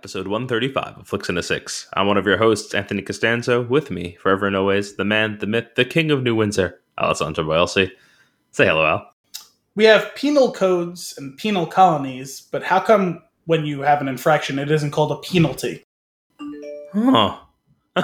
episode 135 of Flicks and a Six. I'm one of your hosts, Anthony Costanzo. With me, forever and always, the man, the myth, the king of New Windsor, Alessandro Boelsi. Say hello, Al. We have penal codes and penal colonies, but how come when you have an infraction, it isn't called a penalty? Huh.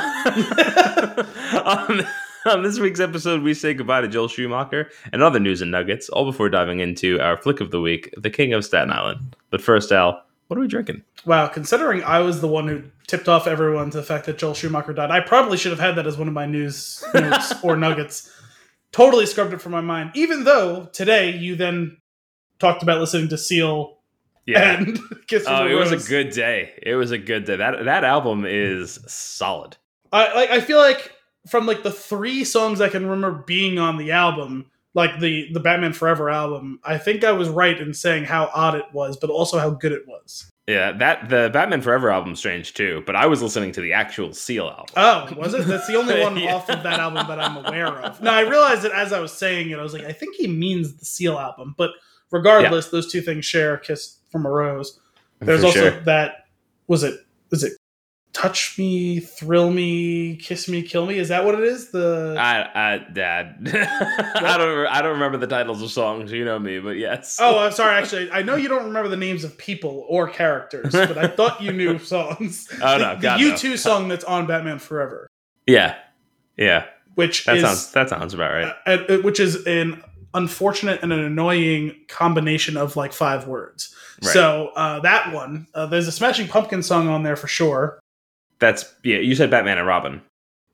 on, on this week's episode, we say goodbye to Joel Schumacher and other news and nuggets, all before diving into our flick of the week, the king of Staten Island. But first, Al, what are we drinking? Wow, considering I was the one who tipped off everyone to the fact that Joel Schumacher died, I probably should have had that as one of my news notes or nuggets. Totally scrubbed it from my mind. Even though today you then talked about listening to Seal and Kiss Oh, the it was a good day. It was a good day. That that album is solid. I like. I feel like from like the three songs I can remember being on the album, like the the Batman Forever album, I think I was right in saying how odd it was, but also how good it was. Yeah, that the Batman Forever album's strange too, but I was listening to the actual Seal album. Oh, was it? That's the only one Yeah. off of that album that I'm aware of. No, I realized it as I was saying it. I was like, I think he means the Seal album, but regardless, those two things share a kiss from a rose. There's For also sure. that. Was it? Was it? Touch me, thrill me, kiss me, kill me. Is that what it is? The I, I, Dad, I don't, I don't remember the titles of songs. You know me, but yes. Oh, I'm sorry. Actually, I know you don't remember the names of people or characters, but I thought you knew songs. Oh, no, the, God, the no. U2 song that's on Batman Forever, yeah, yeah. which That is sounds, that sounds about right. uh, uh, which is an unfortunate and an annoying combination of like five words. Right. So uh, that one, uh, there's a Smashing Pumpkin song on there for sure. That's yeah. You said Batman and Robin.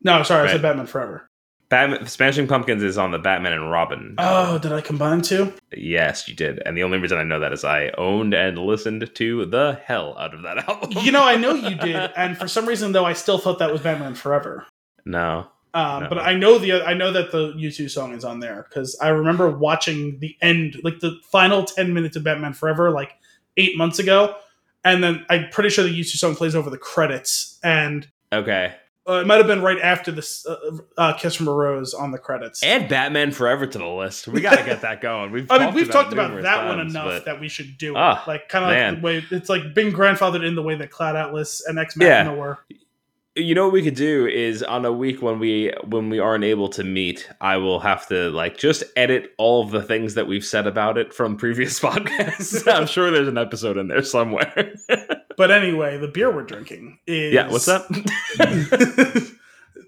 No, sorry, I said Batman Forever. Batman, Smashing Pumpkins is on the Batman and Robin. Oh, did I combine two? Yes, you did. And the only reason I know that is I owned and listened to the hell out of that album. You know, I know you did, and for some reason though, I still thought that was Batman Forever. no. Um, No. But I know the I know that the U2 song is on there because I remember watching the end, like the final ten minutes of Batman Forever, like eight months ago, and then I'm pretty sure the U2 song plays over the credits, and Okay. uh, it might have been right after this uh, uh, "Kiss from a Rose" on the credits. Add Batman Forever to the list. We got to get that going. We've I mean, talked we've talked about that one enough but- that we should do it. Ah, like kind of like the way it's like being grandfathered in the way that Cloud Atlas and X Yeah. Were. You know what we could do is on a week when we when we aren't able to meet i will have to like just edit all of the things that we've said about it from previous podcasts i'm sure there's an episode in there somewhere But anyway, the beer we're drinking is yeah what's up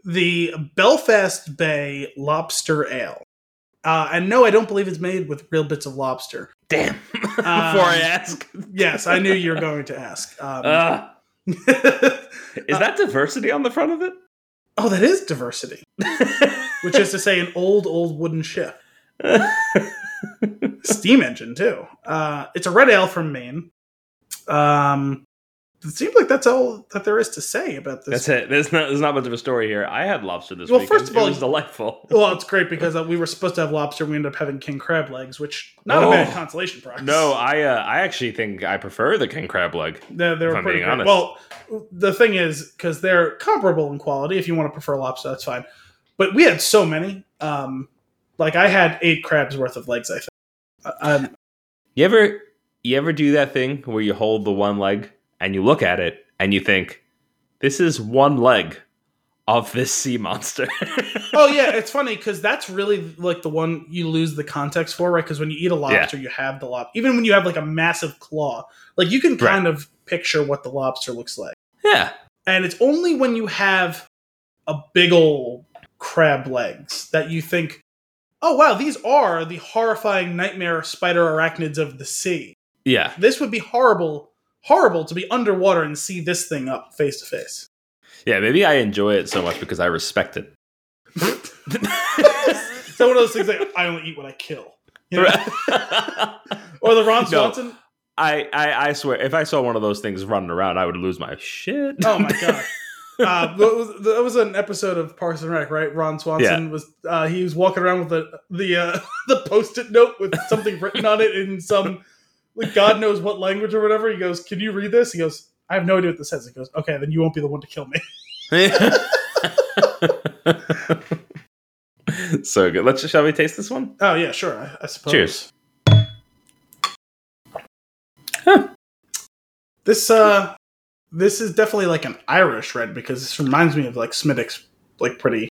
the Belfast Bay Lobster Ale. Uh, and no, I don't believe it's made with real bits of lobster. damn before i ask Yes, I knew you were going to ask. Um, uh, is that diversity on the front of it oh, that is diversity, which is to say, an old, old wooden ship. Steam engine, too. Uh, it's a red ale from Maine. Um, it seems like that's all that there is to say about this. that's it there's not there's not much of a story here i had lobster this Well, week first of all, it was delightful Well, it's great because uh, we were supposed to have lobster. We ended up having king crab legs, which not a Oh. bad consolation prize. no i uh, i actually think i prefer the king crab leg they, they if were I'm pretty being great. honest. Well, the thing is, because they're comparable in quality. If you want to prefer lobster, that's fine. But we had so many. Um, like I had eight crabs worth of legs. I think. Uh, Um, You ever you ever do that thing where you hold the one leg and you look at it and you think, this is one leg of this sea monster. oh yeah, it's funny because that's really like the one you lose the context for, right? Because when you eat a lobster, you have the lobster. Even when you have like a massive claw, like you can kind of picture what the lobster looks like. yeah. and it's only when you have a big ol' crab legs that you think oh wow these are the horrifying nightmare spider arachnids of the sea Yeah. this would be horrible horrible to be underwater and see this thing up face to face Yeah, maybe I enjoy it so much because I respect it. so one of those things like i only eat what i kill you know? or the ron No. swanson I, I I swear, if I saw one of those things running around, I would lose my shit. oh my god uh, that was, that an episode of Parks and Rec, right? Ron Swanson was uh, he was walking around with the the uh, the post-it note with something written on it in some like God knows what language or whatever. He goes, "Can you read this?" He goes, "I have no idea what this says." He goes, "Okay, then you won't be the one to kill me." so good. Let's shall we taste this one? Oh yeah, sure. I, I suppose. Cheers. This uh this is definitely like an Irish red because this reminds me of like Smithwick's like pretty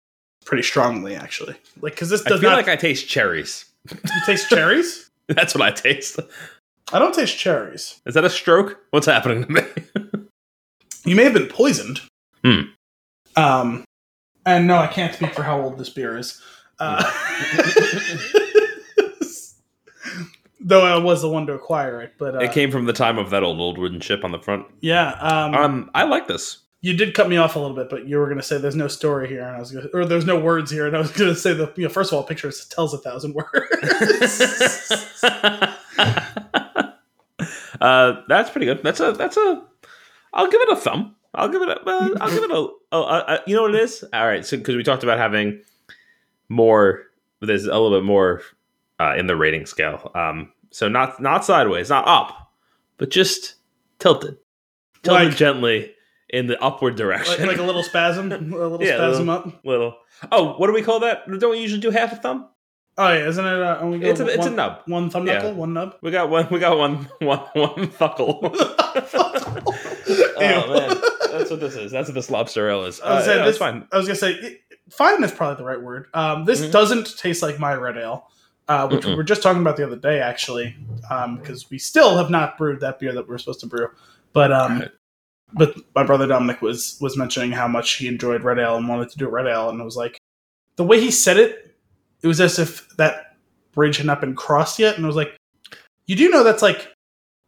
pretty strongly actually. Like because this I does feel not like I taste cherries. you taste cherries. That's what I taste. I don't taste cherries. Is that a stroke? What's happening to me? You may have been poisoned. Hmm. Um, and no, I can't speak for how old this beer is. Uh, though I was the one to acquire it, but uh, it came from the time of that old old wooden ship on the front. yeah. Um, Um, I like this. you did cut me off a little bit, but you were going to say there's no story here, and I was to, or there's no words here, and I was going to say the you know, first of all, picture tells a thousand words. uh, that's pretty good. That's a that's a. I'll give it a thumb. I'll give it a. Uh, I'll give it a, Oh, a- You know what it is? All right. So because we talked about having more, there's a little bit more uh, in the rating scale. Um, so not not sideways, not up, but just tilted, tilted Like- gently in the upward direction. like a little spasm, a little Yeah, spasm little- up. little. Oh, what do we call that? Don't we usually do half a thumb? Oh yeah, isn't it? Uh, only It's a, it's one, a nub. one thumb Yeah. one nub. We got one. We got one. One. One thuckle. oh man, that's what this is. That's what this lobster ale is. I was, Uh, yeah, this, fine. I was gonna say fine is probably the right word. Um, this Mhm. doesn't taste like my red ale, uh, which we Mm-mm. were just talking about the other day, actually, because we still have not brewed that beer that we are supposed to brew. But um, Right. but my brother Dominic was was mentioning how much he enjoyed red ale and wanted to do red ale, and it was like the way he said it, it was as if that bridge had not been crossed yet, and I was like, you do know that's like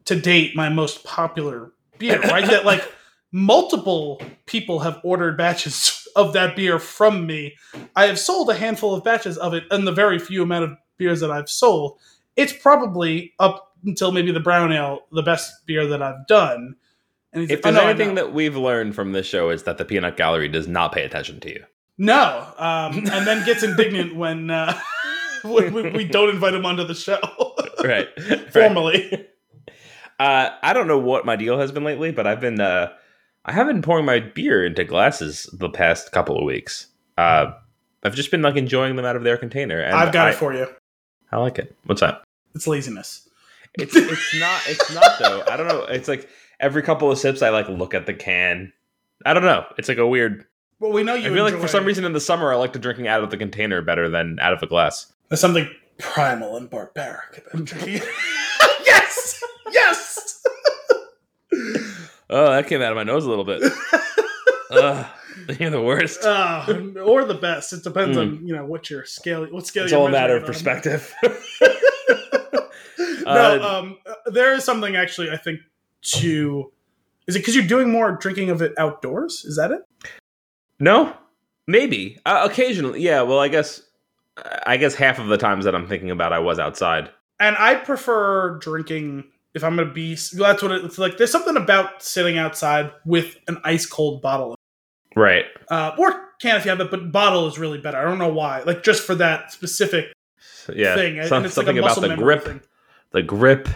to date my most popular beer, right? that like multiple people have ordered batches of that beer from me. I have sold a handful of batches of it, and the very few amount of beers that I've sold, it's probably up until maybe the brown ale, the best beer that I've done. And If like, oh, there's "Oh, no, anything that we've learned from this show is that the peanut gallery does not pay attention to you. No, um, and then gets indignant when, uh, when we, we don't invite him onto the show Right. right. formally. Uh, I don't know what my deal has been lately, but I've been uh, I have been pouring my beer into glasses the past couple of weeks. Uh, I've just been like enjoying them out of their container, and I've got I, it for you. I like it. What's that? It's laziness. It's it's not it's not though. I don't know. It's like every couple of sips, I like look at the can. I don't know. It's like a weird. Well, we know you. I feel like for some reason in the summer, I like to drinking out of the container better than out of a glass. There's something primal and barbaric about drinking. yes, yes. Oh, that came out of my nose a little bit. You're the worst. Uh, or the best. It depends Mm. on you know what your scale. What scale? it's all a matter of perspective. no, Uh, um, there is something actually. I think to is it because you're doing more drinking of it outdoors? Is that it? No, maybe uh, occasionally. Yeah. Well, I guess I guess half of the times that I'm thinking about, I was outside. And I prefer drinking if I'm gonna be. That's what it's like. There's something about sitting outside with an ice cold bottle, Right. uh, or can if you have it, but bottle is really better. I don't know why. Like just for that specific So, yeah. thing, and some- it's like a something about muscle the memory grip, thing. the grip,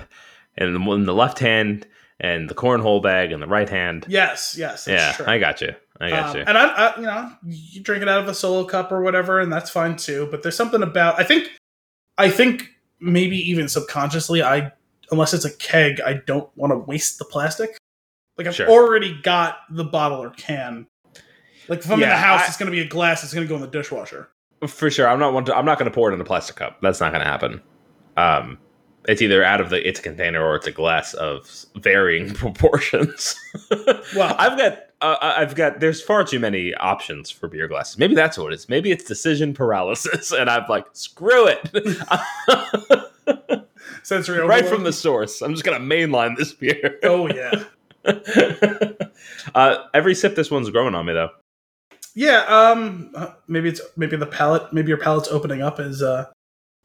and the- in the left hand, and the cornhole bag in the right hand. Yes, yes, yeah, true. I got you. I got Um, you. and I, I, you know, you drink it out of a solo cup or whatever, and that's fine too. But there's something about I think, I think maybe even subconsciously, I unless it's a keg, I don't want to waste the plastic. Like I've Sure. already got the bottle or can. Like if I'm in the house, I- it's going to be a glass. It's going to go in the dishwasher. For sure, I'm not one. To, I'm not going to pour it in a plastic cup. That's not going to happen. Um, it's either out of the its a container or it's a glass of varying proportions. Well- I've got. Uh, I've got. There's far too many options for beer glasses. Maybe that's what it is. Maybe it's decision paralysis, and I'm like, screw it. Sensory right from the source. I'm just going to mainline this beer. Oh yeah, uh, every sip, this one's growing on me though. yeah. Um, uh, maybe it's maybe the palate. Maybe your palate's opening up as uh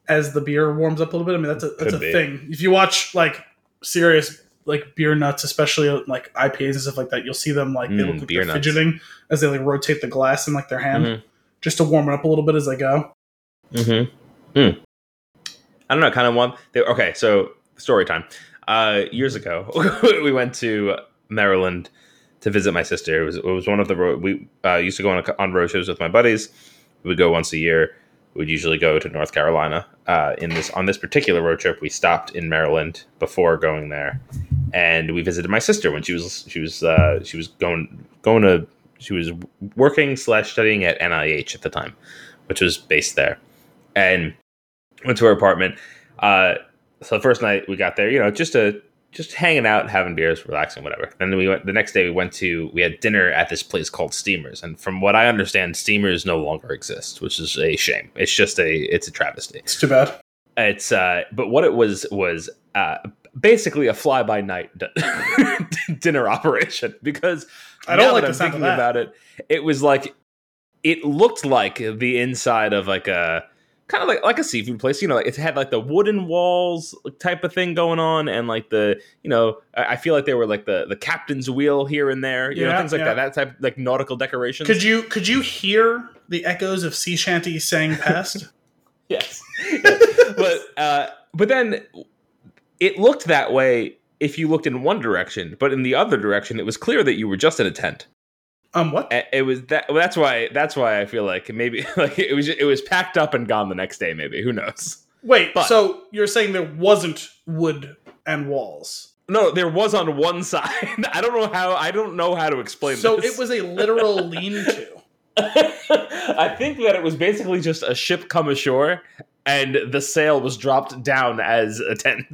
as the beer warms up a little bit. I mean, that's a that's Could a be. thing. If you watch like serious like beer nuts, especially like IPAs and stuff like that, you'll see them like they Mm, look like beer they're nuts. fidgeting as they like rotate the glass in like their hand Mhm. just to warm it up a little bit as they go. Mm-hmm. Hmm. I don't know. Kind of one. They, okay, so story time. Uh, years ago, we went to Maryland to visit my sister. It was it was one of the road we uh, used to go on on road shows with my buddies. We would go once a year. We'd usually go to North Carolina. Uh, in this on this particular road trip, we stopped in Maryland before going there, and we visited my sister when she was she was uh, she was going going to she was working slash studying at NIH at the time, which was based there, and went to her apartment. Uh, so the first night we got there, you know, just a just hanging out, having beers, relaxing, whatever. And then we went the next day. We went to we had dinner at this place called Steamers, and from what I understand, Steamers no longer exist, which is a shame. It's just a it's a travesty. It's too bad. It's uh, but what it was was uh, basically a fly by night dinner operation because I don't like I'm thinking about it. It was like it looked like the inside of like a kind of like like a seafood place. You know, like it had like the wooden walls type of thing going on, and like the you know I I feel like they were like the the captain's wheel here and there. You know, things like yeah. that. That type like nautical decorations. Could you could you hear the echoes of sea shanties saying past? Yes. but uh, but then it looked that way if you looked in one direction, but in the other direction, it was clear that you were just in a tent. um, what? It was that. well, That's why. That's why I feel like maybe like it was. It was packed up and gone the next day. Maybe who knows? Wait, but- so you're saying there wasn't wood and walls? No, there was on one side. I don't know how. I don't know how to explain. So this. it was a literal lean-to. I think that it was basically just a ship come ashore, and the sail was dropped down as a tent.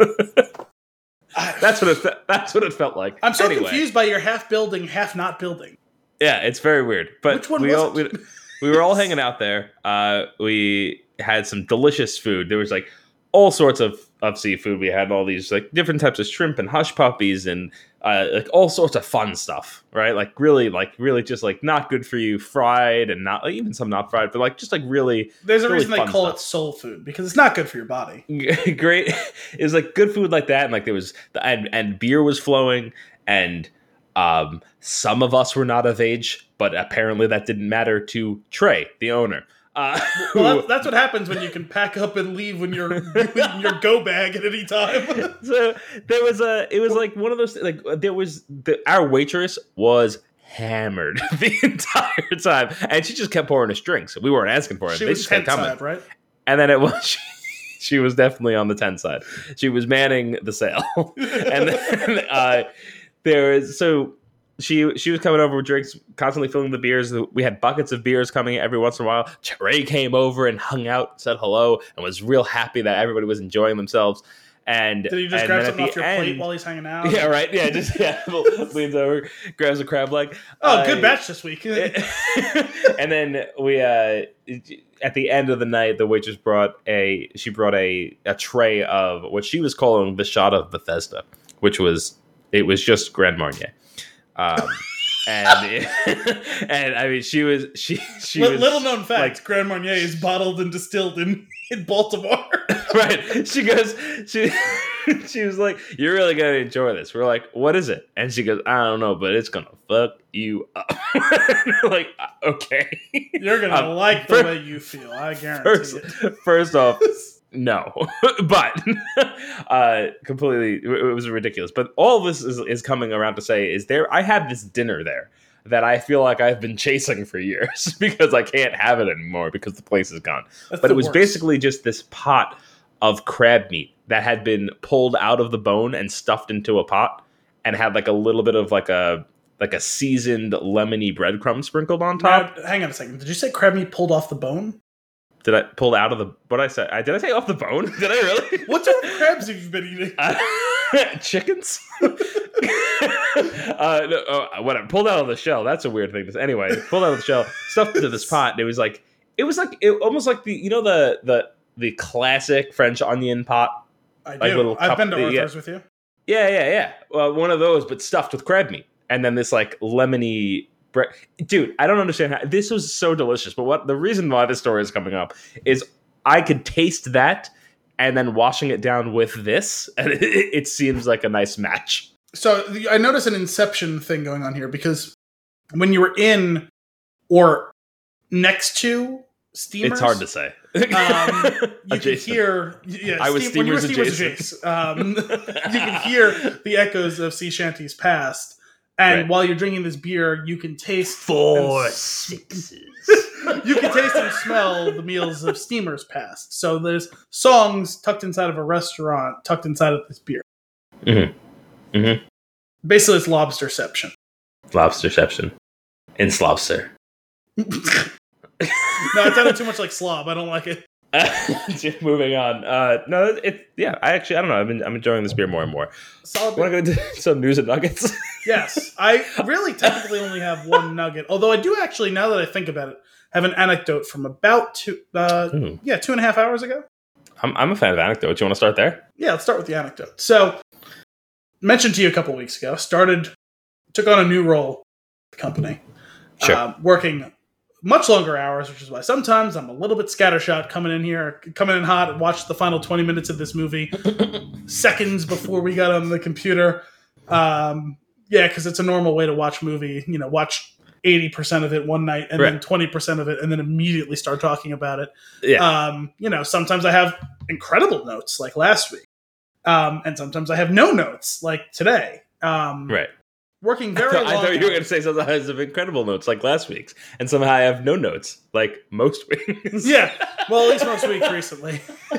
That's what it. That's what it felt like. I'm so Anyway, confused by your half building, half not building. Yeah, it's very weird. But Which one we was all we, we were all hanging out there. Uh, we had some delicious food. There was like all sorts of of seafood. We had all these like different types of shrimp and hush puppies and uh, like all sorts of fun stuff. Right, like really, like really, just like not good for you, fried and not like, even some not fried, but like just like really There's a Really reason they call stuff. it soul food because it's not good for your body. great. It was like good food like that, and like there was the, and and beer was flowing, and um, some of us were not of age, but apparently that didn't matter to Trey, the owner. Uh, Well, that's, that's what happens when you can pack up and leave when you're in your go bag at any time. so there was a it was like one of those like there was the our waitress was hammered the entire time and she just kept pouring us drinks we weren't asking for it she they was just kept coming side, right? and then it was she, she was definitely on the 10 side she was manning the sail. and then uh there is so she she was coming over with drinks constantly filling the beers. We had buckets of beers coming every once in a while. Trey came over and hung out said hello and was real happy that everybody was enjoying themselves. And Did you just grab something off your plate while he's hanging out? yeah right. Yeah just yeah leans over grabs a crab leg. Oh, Uh, good batch this week. and then we uh at the end of the night the waitress brought a she brought a a tray of what she was calling the shot of bethesda which was it was just grand marnier um and and i mean she was she she Li- was Little known fact: like- Grand Marnier is bottled and distilled in, in Baltimore. right she goes she she was like you're really gonna enjoy this we're like what is it and she goes i don't know but it's gonna fuck you up like okay You're gonna Um, like the fir- way you feel. I guarantee first, it. first off, no, but uh, completely, it was ridiculous. But all this is, is coming around to say is there. I had this dinner there that I feel like I've been chasing for years because I can't have it anymore because the place is gone. That's But it was worst. basically just this pot of crab meat that had been pulled out of the bone and stuffed into a pot and had like a little bit of like a like a seasoned lemony breadcrumb sprinkled on top. Now, hang on a second. Did you say crab meat pulled off the bone? Did I pull out of the what I say? I did I say off the bone? Did I really? What sort of crabs have you been eating? Uh, chickens? uh, no, oh, whatever. Pulled out of the shell. That's a weird thing. to say. Anyway, pulled out of the shell, stuffed into this pot. And it was like it was like it, almost like the you know the the the classic French onion pot. I do. like little I've cup been to Arthur's with you. Yeah, yeah, yeah. Well, one of those, but stuffed with crab meat, and then this like lemony bread. Dude, I don't understand how this was so delicious. But what the reason why this story is coming up is I could taste that, and then washing it down with this, and it, it seems like a nice match. So I noticed an Inception thing going on here because when you were in or next to steamers, It's hard to say. Um, you can hear. Yeah, I was when you were Steamers Steamers adjacent. adjacent, um, you can hear the echoes of sea shanties past. And Right. while you're drinking this beer, you can taste Four and- sixes. you can taste and smell the meals of steamers past. So there's songs tucked inside of a restaurant, tucked inside of this beer. Mhm. Mhm. Basically, it's lobsterception. Lobsterception. In Slobster. no, it sounded too much like slob. I don't like it. Just moving on. Uh, no, it. Yeah, I actually, I don't know. I'm, in, I'm enjoying this beer more and more. Solid. Want to go into some news and nuggets? Yes, I really technically only have one nugget. Although I do actually, now that I think about it, have an anecdote from about two, uh, yeah, two and a half hours ago. I'm, I'm a fan of anecdotes. You want to start there? Yeah, let's start with the anecdote. So, mentioned to you a couple weeks ago, started, took on a new role, at the company, Sure. uh, working much longer hours, which is why sometimes I'm a little bit scattershot coming in here, coming in hot, watched the final 20 minutes of this movie seconds before we got on the computer. Um, yeah, because it's a normal way to watch movie. You know, watch 80% of it one night and then 20% of it and then immediately start talking about it. yeah. Um, you know, sometimes I have incredible notes like last week. Um, and sometimes I have no notes like today. Um, right. Working I very thought, long I thought you were going to say something that has incredible notes like last week's, and somehow I have no notes like most weeks. Yeah. Well, at least most weeks recently.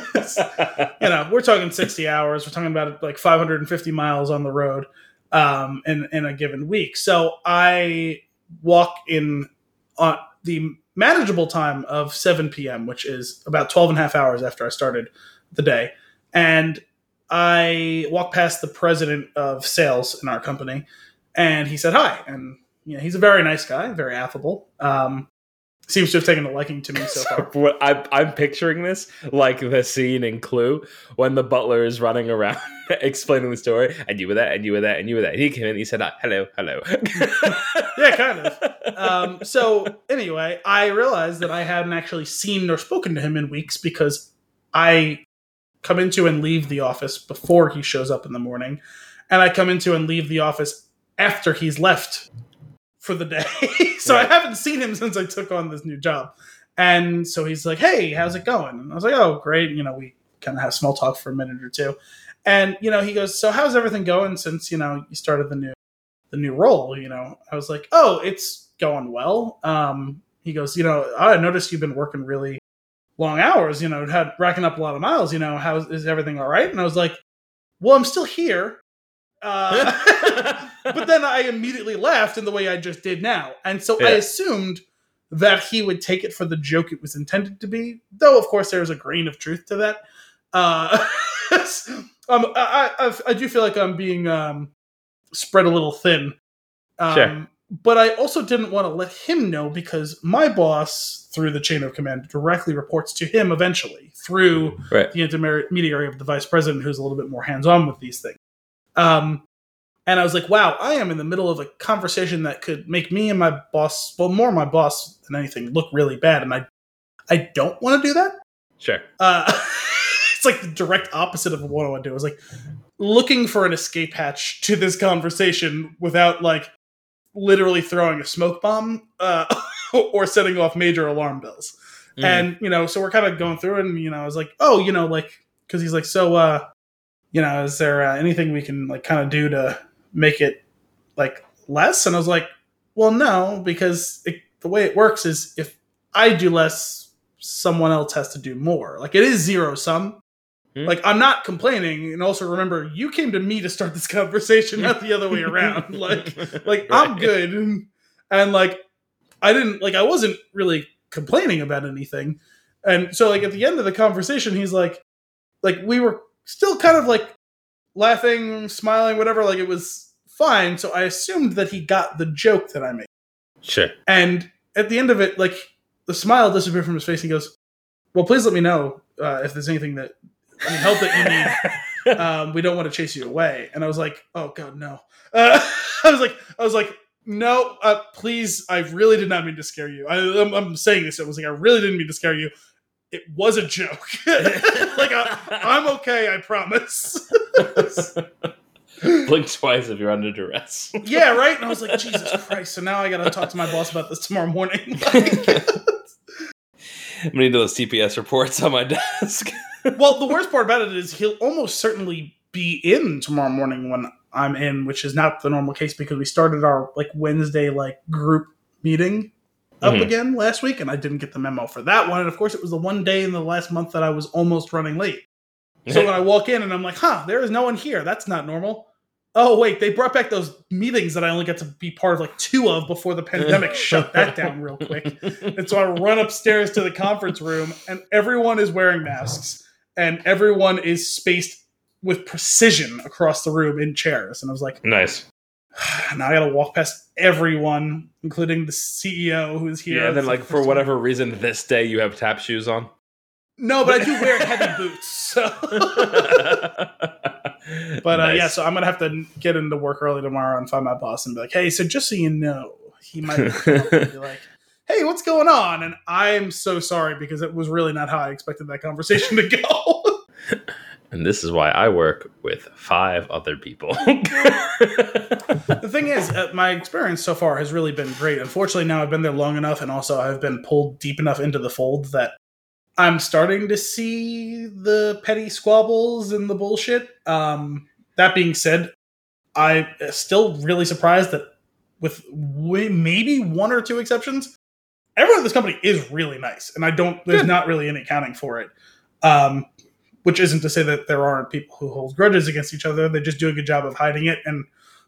you know, we're talking 60 hours. We're talking about like 550 miles on the road um, in, in a given week. So I walk in on the manageable time of 7 p.m., which is about 12 and a half hours after I started the day. And I walk past the president of sales in our company, and he said hi. And you know, he's a very nice guy, very affable. Um, seems to have taken a liking to me so far. I'm, I'm picturing this like the scene in Clue when the butler is running around explaining the story, and you were there, and you were there, and you were there. And He came in, he said, ah, "Hello, hello." Yeah, kind of. um, so anyway, I realized that I hadn't actually seen or spoken to him in weeks because I come into and leave the office before he shows up in the morning, and I come into and leave the office after he's left for the day. so Right. I haven't seen him since I took on this new job. And so he's like, "Hey, how's it going?" And I was like, "Oh, great." You know, we kind of have small talk for a minute or two. And you know, he goes, "So how's everything going since you know you started the new the new role?" You know, I was like, "Oh, it's going well." Um, he goes, "You know, I noticed you've been working really long hours. You know, had racking up a lot of miles. You know, how is everything all right?" And I was like, "Well, I'm still here." Uh, but then I immediately laughed in the way I just did now. And so I assumed that he would take it for the joke it was intended to be, though, of course, there's a grain of truth to that. Uh, um, I, I, I do feel like I'm being um, spread a little thin. Um, Sure. But I also didn't want to let him know because my boss, through the chain of command, directly reports to him eventually through right. the intermediary of the vice president who's a little bit more hands-on with these things um, and i was like wow i am in the middle of a conversation that could make me and my boss well more my boss than anything look really bad and i i don't want to do that Sure. uh, it's like the direct opposite of what i want to do i was like looking for an escape hatch to this conversation without like literally throwing a smoke bomb uh, or setting off major alarm bells Mm. and you know so we're kind of going through it and you know i was like oh you know like because he's like so uh you know is there uh, anything we can like kind of do to make it like less? And i was like well no because it, the way it works is if i do less someone else has to do more. Like it is zero sum. Hmm. like i'm not complaining. And also remember you came to me to start this conversation not the other way around. Like like I'm good. And, and like I didn't like I wasn't really complaining about anything. And so like at the end of the conversation he's like like we were still kind of like laughing, smiling, whatever like it was fine. So I assumed that he got the joke that I made. Sure. And at the end of it like the smile disappeared from his face. He goes, "Well, please let me know uh, if there's anything that any help that you need um, we don't want to chase you away. And I was like, oh god, no. Uh, I was like, I was like, no, uh, please. I really did not mean to scare you. I, I'm, I'm saying this. I was like, I really didn't mean to scare you. It was a joke. like I, I'm okay. I promise. Blink twice if you're under duress. yeah, right. And I was like, Jesus Christ. So now I got to talk to my boss about this tomorrow morning. I'm gonna need those TPS reports on my desk. well, the worst part about it is he'll almost certainly be in tomorrow morning when I'm in, which is not the normal case because we started our like Wednesday like group meeting up Mhm. again last week, and I didn't get the memo for that one. And of course, it was the one day in the last month that I was almost running late. So when I walk in and I'm like, "Huh, there is no one here. That's not normal." oh wait, they brought back those meetings that I only got to be part of like two of before the pandemic shut that down real quick. And so I run upstairs to the conference room, and everyone is wearing masks, and everyone is spaced with precision across the room in chairs. And I was like, Nice. now I got to walk past everyone, including the CEO who's here. Yeah, and then like for whatever reason, this day you have tap shoes on. No, but I do wear heavy boots. So. But uh, yeah, so I'm gonna have to get into work early tomorrow and find my boss and be like, "Hey, so just so you know, he might come up and be like, hey, what's going on?" And I'm so sorry because it was really not how I expected that conversation to go. and this is why I work with five other people. the thing is, uh, my experience so far has really been great. Unfortunately, now I've been there long enough, and also I've been pulled deep enough into the fold that I'm starting to see the petty squabbles and the bullshit. Um, that being said, I'm still really surprised that, with way, maybe one or two exceptions, everyone at this company is really nice, and I don't. There's Good. not really any accounting for it. Um, which isn't to say that there aren't people who hold grudges against each other. They just do a good job of hiding it, and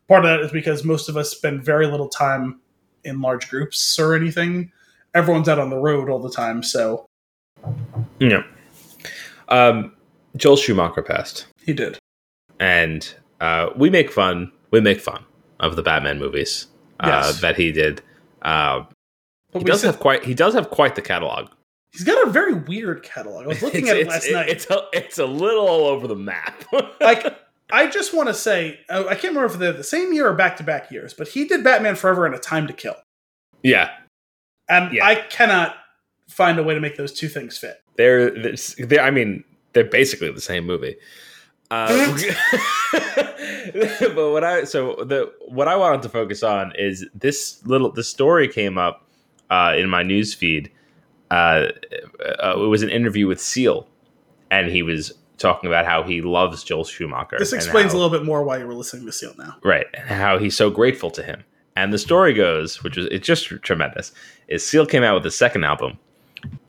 part of that is because most of us spend very little time in large groups or anything. Everyone's out on the road all the time, so yeah. Um, Joel Schumacher passed, he did. and uh, we make fun. We make fun of the Batman movies uh, Yes. that he did. Uh, he does said- have quite. He does have quite the catalog. He's got a very weird catalog. I was looking at it last night. It's a, it's a little all over the map. like I just want to say, I can't remember if they're the same year or back to back years, but he did Batman Forever and A Time to Kill, yeah, and Yeah. I cannot find a way to make those two things fit. they're, they're. I mean, they're basically the same movie. Uh, but what I so the what I wanted to focus on is this little the story came up uh, in my news feed. Uh, uh, it was an interview with Seal, and he was talking about how he loves Joel Schumacher. This explains how- a little bit more why you were listening to Seal now. right and how he's so grateful to him and the story goes which is it's just tremendous is seal came out with the second album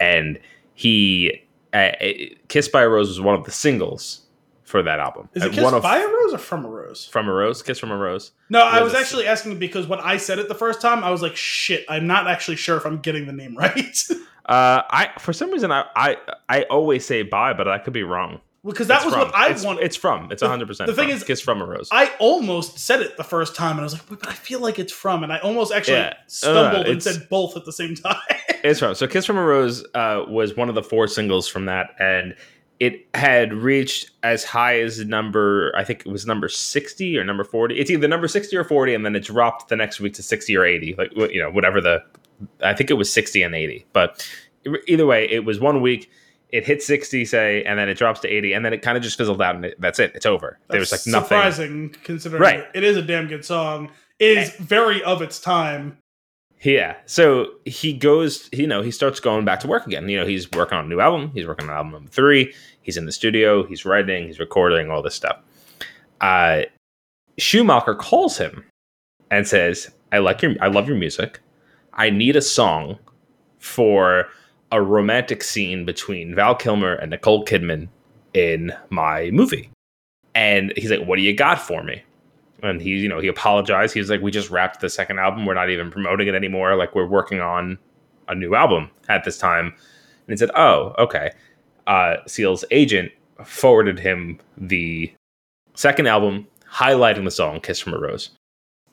and he uh, uh, kiss by a rose was one of the singles for that album Is it Kiss one of by a Rose or From a Rose? from a rose kiss from a rose No, I was actually asking because when I said it the first time, I was like, "Shit, I'm not actually sure if I'm getting the name right." uh i for some reason i i, I always say bye but i could be wrong because that It's was from. what I it's, wanted. it's from it's 100% the thing from. is- kiss from a rose I almost said it the first time, and I was like, "But I feel like it's from," and I almost actually Yeah. stumbled Uh, and said both at the same time. It's from. So Kiss from a Rose uh, was one of the four singles from that, and it had reached as high as number, I think it was number 60 or number 40. It's either number 60 or 40, and then it dropped the next week to 60 or 80. Like, you know, whatever the, I think it was 60 and 80. But either way, it was one week. It hit 60, say, and then it drops to 80, and then it kind of just fizzled out, and it, that's it. It's over. there was like That's nothing. surprising considering Right. It is a damn good song. It is very of its time. Yeah. So he goes, you know, he starts going back to work again. You know, he's working on a new album. He's working on album number three. He's in the studio. He's writing. He's recording all this stuff. Uh, Schumacher calls him and says, "I like your, I love your music. I need a song for a romantic scene between Val Kilmer and Nicole Kidman in my movie." And he's like, "What do you got for me?" And he you know he apologized. He was like we just wrapped the second album. We're not even promoting it anymore. Like we're working on a new album at this time. And he said oh okay. Uh seal's agent forwarded him the second album highlighting the song kiss from a rose.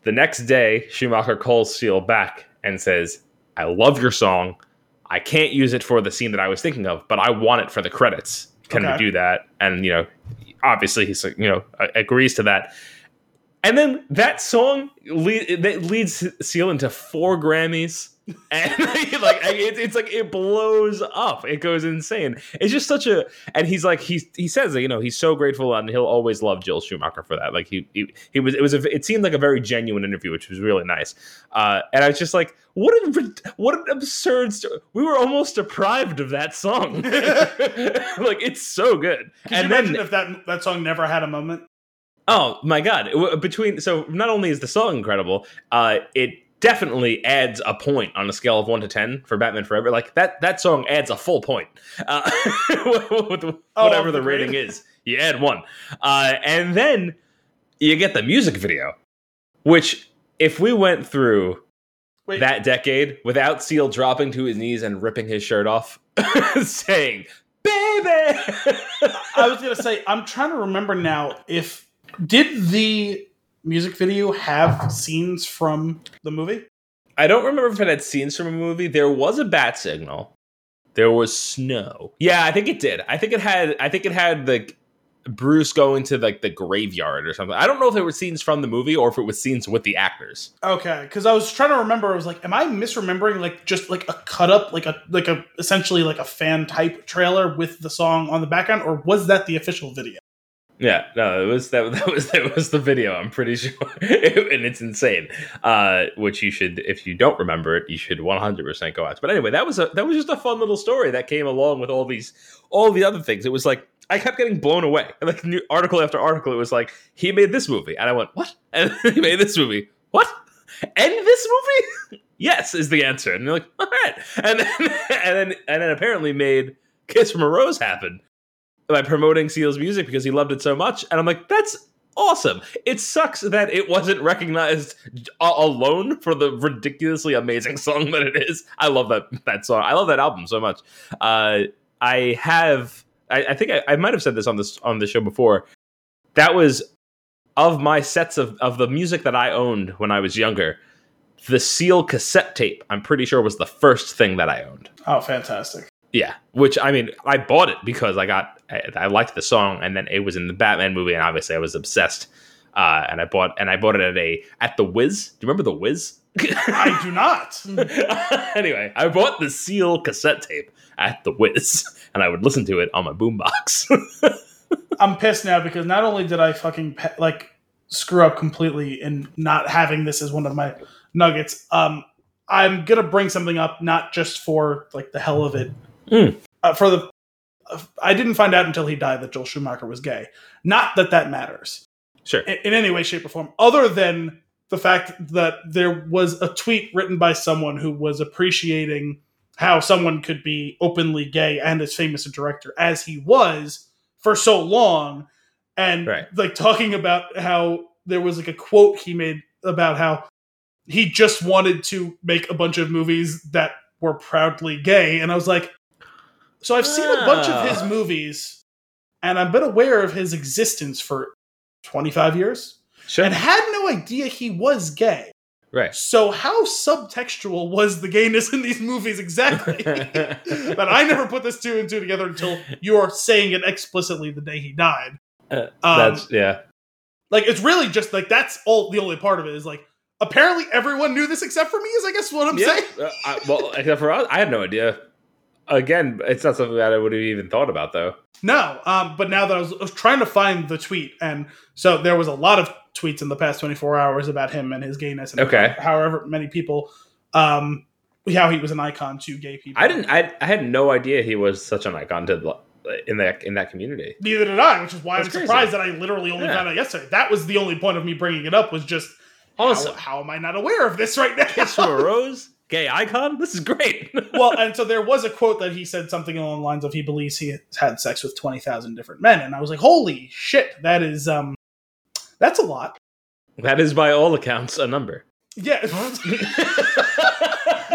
The next day schumacher calls seal back and says i love your song. I can't use it for the scene that i was thinking of but i want it for the credits. Can Okay. we do that? And you know obviously he's you know agrees to that and then that song lead, that leads Seal into four Grammys, and like it, it's like it blows up. It goes insane. It's just such a. And he's like he he says that you know he's so grateful and he'll always love Joel Schumacher for that. Like he he, he was it was a, it seemed like a very genuine interview, which was really nice. Uh, and I was just like, what a what an absurd. Sto- we were almost deprived of that song. like it's so good. Could and you then imagine if that that song never had a moment? Oh my god! Between so not only is the song incredible, uh, it definitely adds a point on a scale of one to ten for Batman Forever. Like that that song adds a full point. Uh, Oh, whatever the the rating is, you add one, uh, and then you get the music video, which if we went through Wait. that decade without Seal dropping to his knees and ripping his shirt off, saying "baby," I was gonna say I'm trying to remember now if did the music video have scenes from the movie? I don't remember if it had scenes from a movie. There was a bat signal. There was snow. Yeah, I think it did. I think it had. I think it had the Bruce going to like the graveyard or something. I don't know if it were scenes from the movie or if it was scenes with the actors. Okay, because I was trying to remember. I was like, am I misremembering like just like a cut up, like a like a essentially like a fan type trailer with the song on the background, or was that the official video? Yeah, no, it was that that was that was the video. I'm pretty sure, and it's insane. Uh, which you should, if you don't remember it, you should 100 percent go out. But anyway, that was a that was just a fun little story that came along with all these all the other things. It was like I kept getting blown away. Like new article after article, it was like he made this movie, and I went what? And he made this movie, what? And this movie? yes, is the answer. And they're like, all right, and then and then and then apparently made Kiss from a Rose happen by promoting Seal's music because he loved it so much. And I'm like, that's awesome. It sucks that it wasn't recognized alone for the ridiculously amazing song that it is. I love that that song. I love that album so much. Uh, I have. I, I think I, I might have said this on this on the show before. That was of my sets of, of the music that I owned when I was younger. The Seal cassette tape, I'm pretty sure, was the first thing that I owned. Oh, fantastic! Yeah, which I mean, I bought it because I got I, I, liked the song, and then it was in the Batman movie, and obviously I was obsessed. Uh, and I bought and I bought it at a at the Wiz. Do you remember the Wiz? I do not. anyway, I bought the Seal cassette tape at the Wiz, and I would listen to it on my boombox. I'm pissed now because not only did I fucking pe- like screw up completely in not having this as one of my nuggets, um, I'm gonna bring something up not just for like the hell of it, mm. uh, for the I didn't find out until he died that Joel Schumacher was gay. Not that that matters. Sure. In, in, any way, shape, or form, other than the fact that there was a tweet written by someone who was appreciating how someone could be openly gay and as famous a director as he was for so long. And right. like talking about how there was like a quote he made about how he just wanted to make a bunch of movies that were proudly gay. And I was like, so I've seen a bunch of his ah. movies, and I've been aware of his existence for 25 years, sure. and had no idea he was gay. Right. So how subtextual was the gayness in these movies exactly? that I never put this two and two together until you're saying it explicitly the day he died. Uh, um, that's yeah. Like it's really just like that's all. The only part of it is like apparently everyone knew this except for me. Is I guess what I'm yeah. saying. Uh, I, well, except for us, I had no idea again, it's not something that I would have even thought about, though. No, um, but now that I was, I was, trying to find the tweet, and so there was a lot of tweets in the past 24 hours about him and his gayness, and okay. however many people, um, how he was an icon to gay people. I didn't. I, I had no idea he was such an icon to in that in that community. Neither did I, which is why That's I'm crazy. surprised that I literally only yeah. found out yesterday. That was the only point of me bringing it up was just. Also, how, how am I not aware of this right now? Kiss from a Rose gay icon. This is great. well, and so there was a quote that he said something along the lines of he believes he has had sex with twenty thousand different men, and I was like, holy shit, that is um, that's a lot. That is by all accounts a number. Yeah.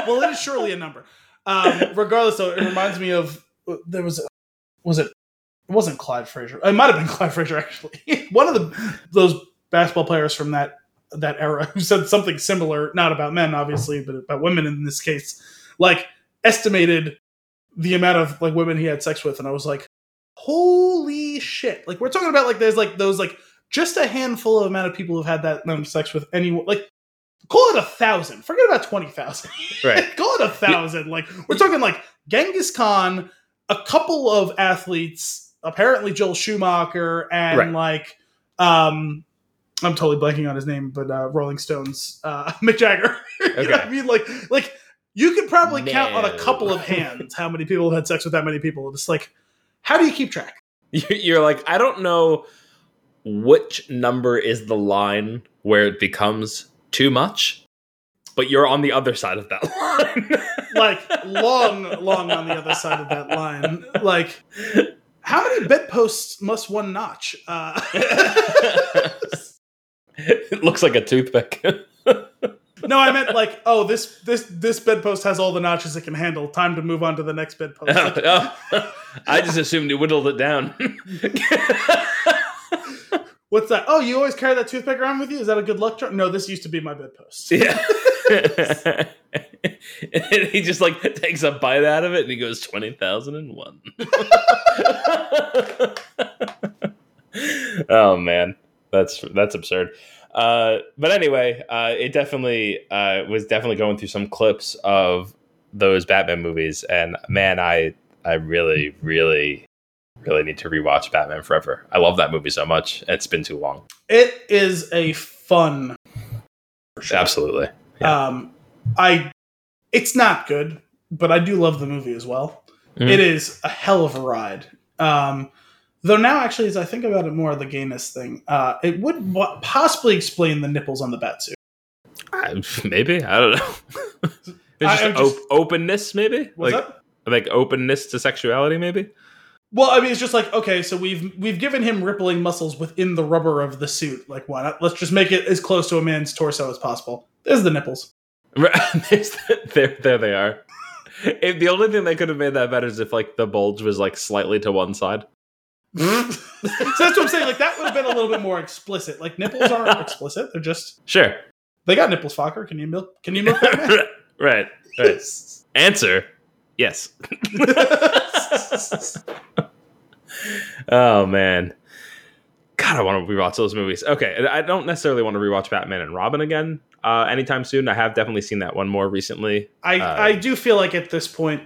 well, it is surely a number. Um, regardless, though, it reminds me of there was was it it wasn't Clyde Frazier. It might have been Clyde Frazier actually. One of the those basketball players from that that era who said something similar, not about men, obviously, but about women in this case, like estimated the amount of like women he had sex with, and I was like, holy shit! Like we're talking about like there's like those like just a handful of amount of people who've had that amount of sex with anyone like call it a thousand. Forget about twenty thousand. Right. call it a thousand. Like we're talking like Genghis Khan, a couple of athletes, apparently Joel Schumacher, and right. like um I'm totally blanking on his name, but uh, Rolling Stones, uh, Mick Jagger. Okay. you know I mean? Like, like you could probably no. count on a couple of hands how many people have had sex with that many people. It's like, how do you keep track? You're like, I don't know which number is the line where it becomes too much, but you're on the other side of that line. like long, long on the other side of that line. Like, how many bedposts must one notch? Uh, it looks like a toothpick. No, I meant like, oh, this this this bedpost has all the notches it can handle. Time to move on to the next bedpost. Like, oh, oh, I just assumed you whittled it down. what's that? Oh, you always carry that toothpick around with you? Is that a good luck charm? No, this used to be my bedpost. yeah. and he just like takes a bite out of it and he goes 20,001. oh man. That's that's absurd. Uh, but anyway, uh, it definitely uh, was definitely going through some clips of those Batman movies, and man, I I really really really need to rewatch Batman Forever. I love that movie so much. It's been too long. It is a fun. Absolutely. Yeah. Um, I. It's not good, but I do love the movie as well. Mhm. It is a hell of a ride. Um, though now, actually, as I think about it more, the gayness thing, uh, it would wa- possibly explain the nipples on the batsuit. I- maybe I don't know. There's just, just- op- openness, maybe What's like that? like openness to sexuality, maybe. Well, I mean, it's just like okay, so we've we've given him rippling muscles within the rubber of the suit. Like, why not? Let's just make it as close to a man's torso as possible. There's the nipples. There's the- there, there they are. If the only thing they could have made that better is if like the bulge was like slightly to one side. So that's what I'm saying. Like, that would have been a little bit more explicit. Like, nipples aren't explicit; they're just Sure. they got nipples. Focker, can you milk? Can you milk that man? right. Right. Answer: Yes. oh man. God, I want to rewatch those movies. Okay, I don't necessarily want to rewatch Batman and Robin again uh, anytime soon. I have definitely seen that one more recently. I Uh, I do feel like at this point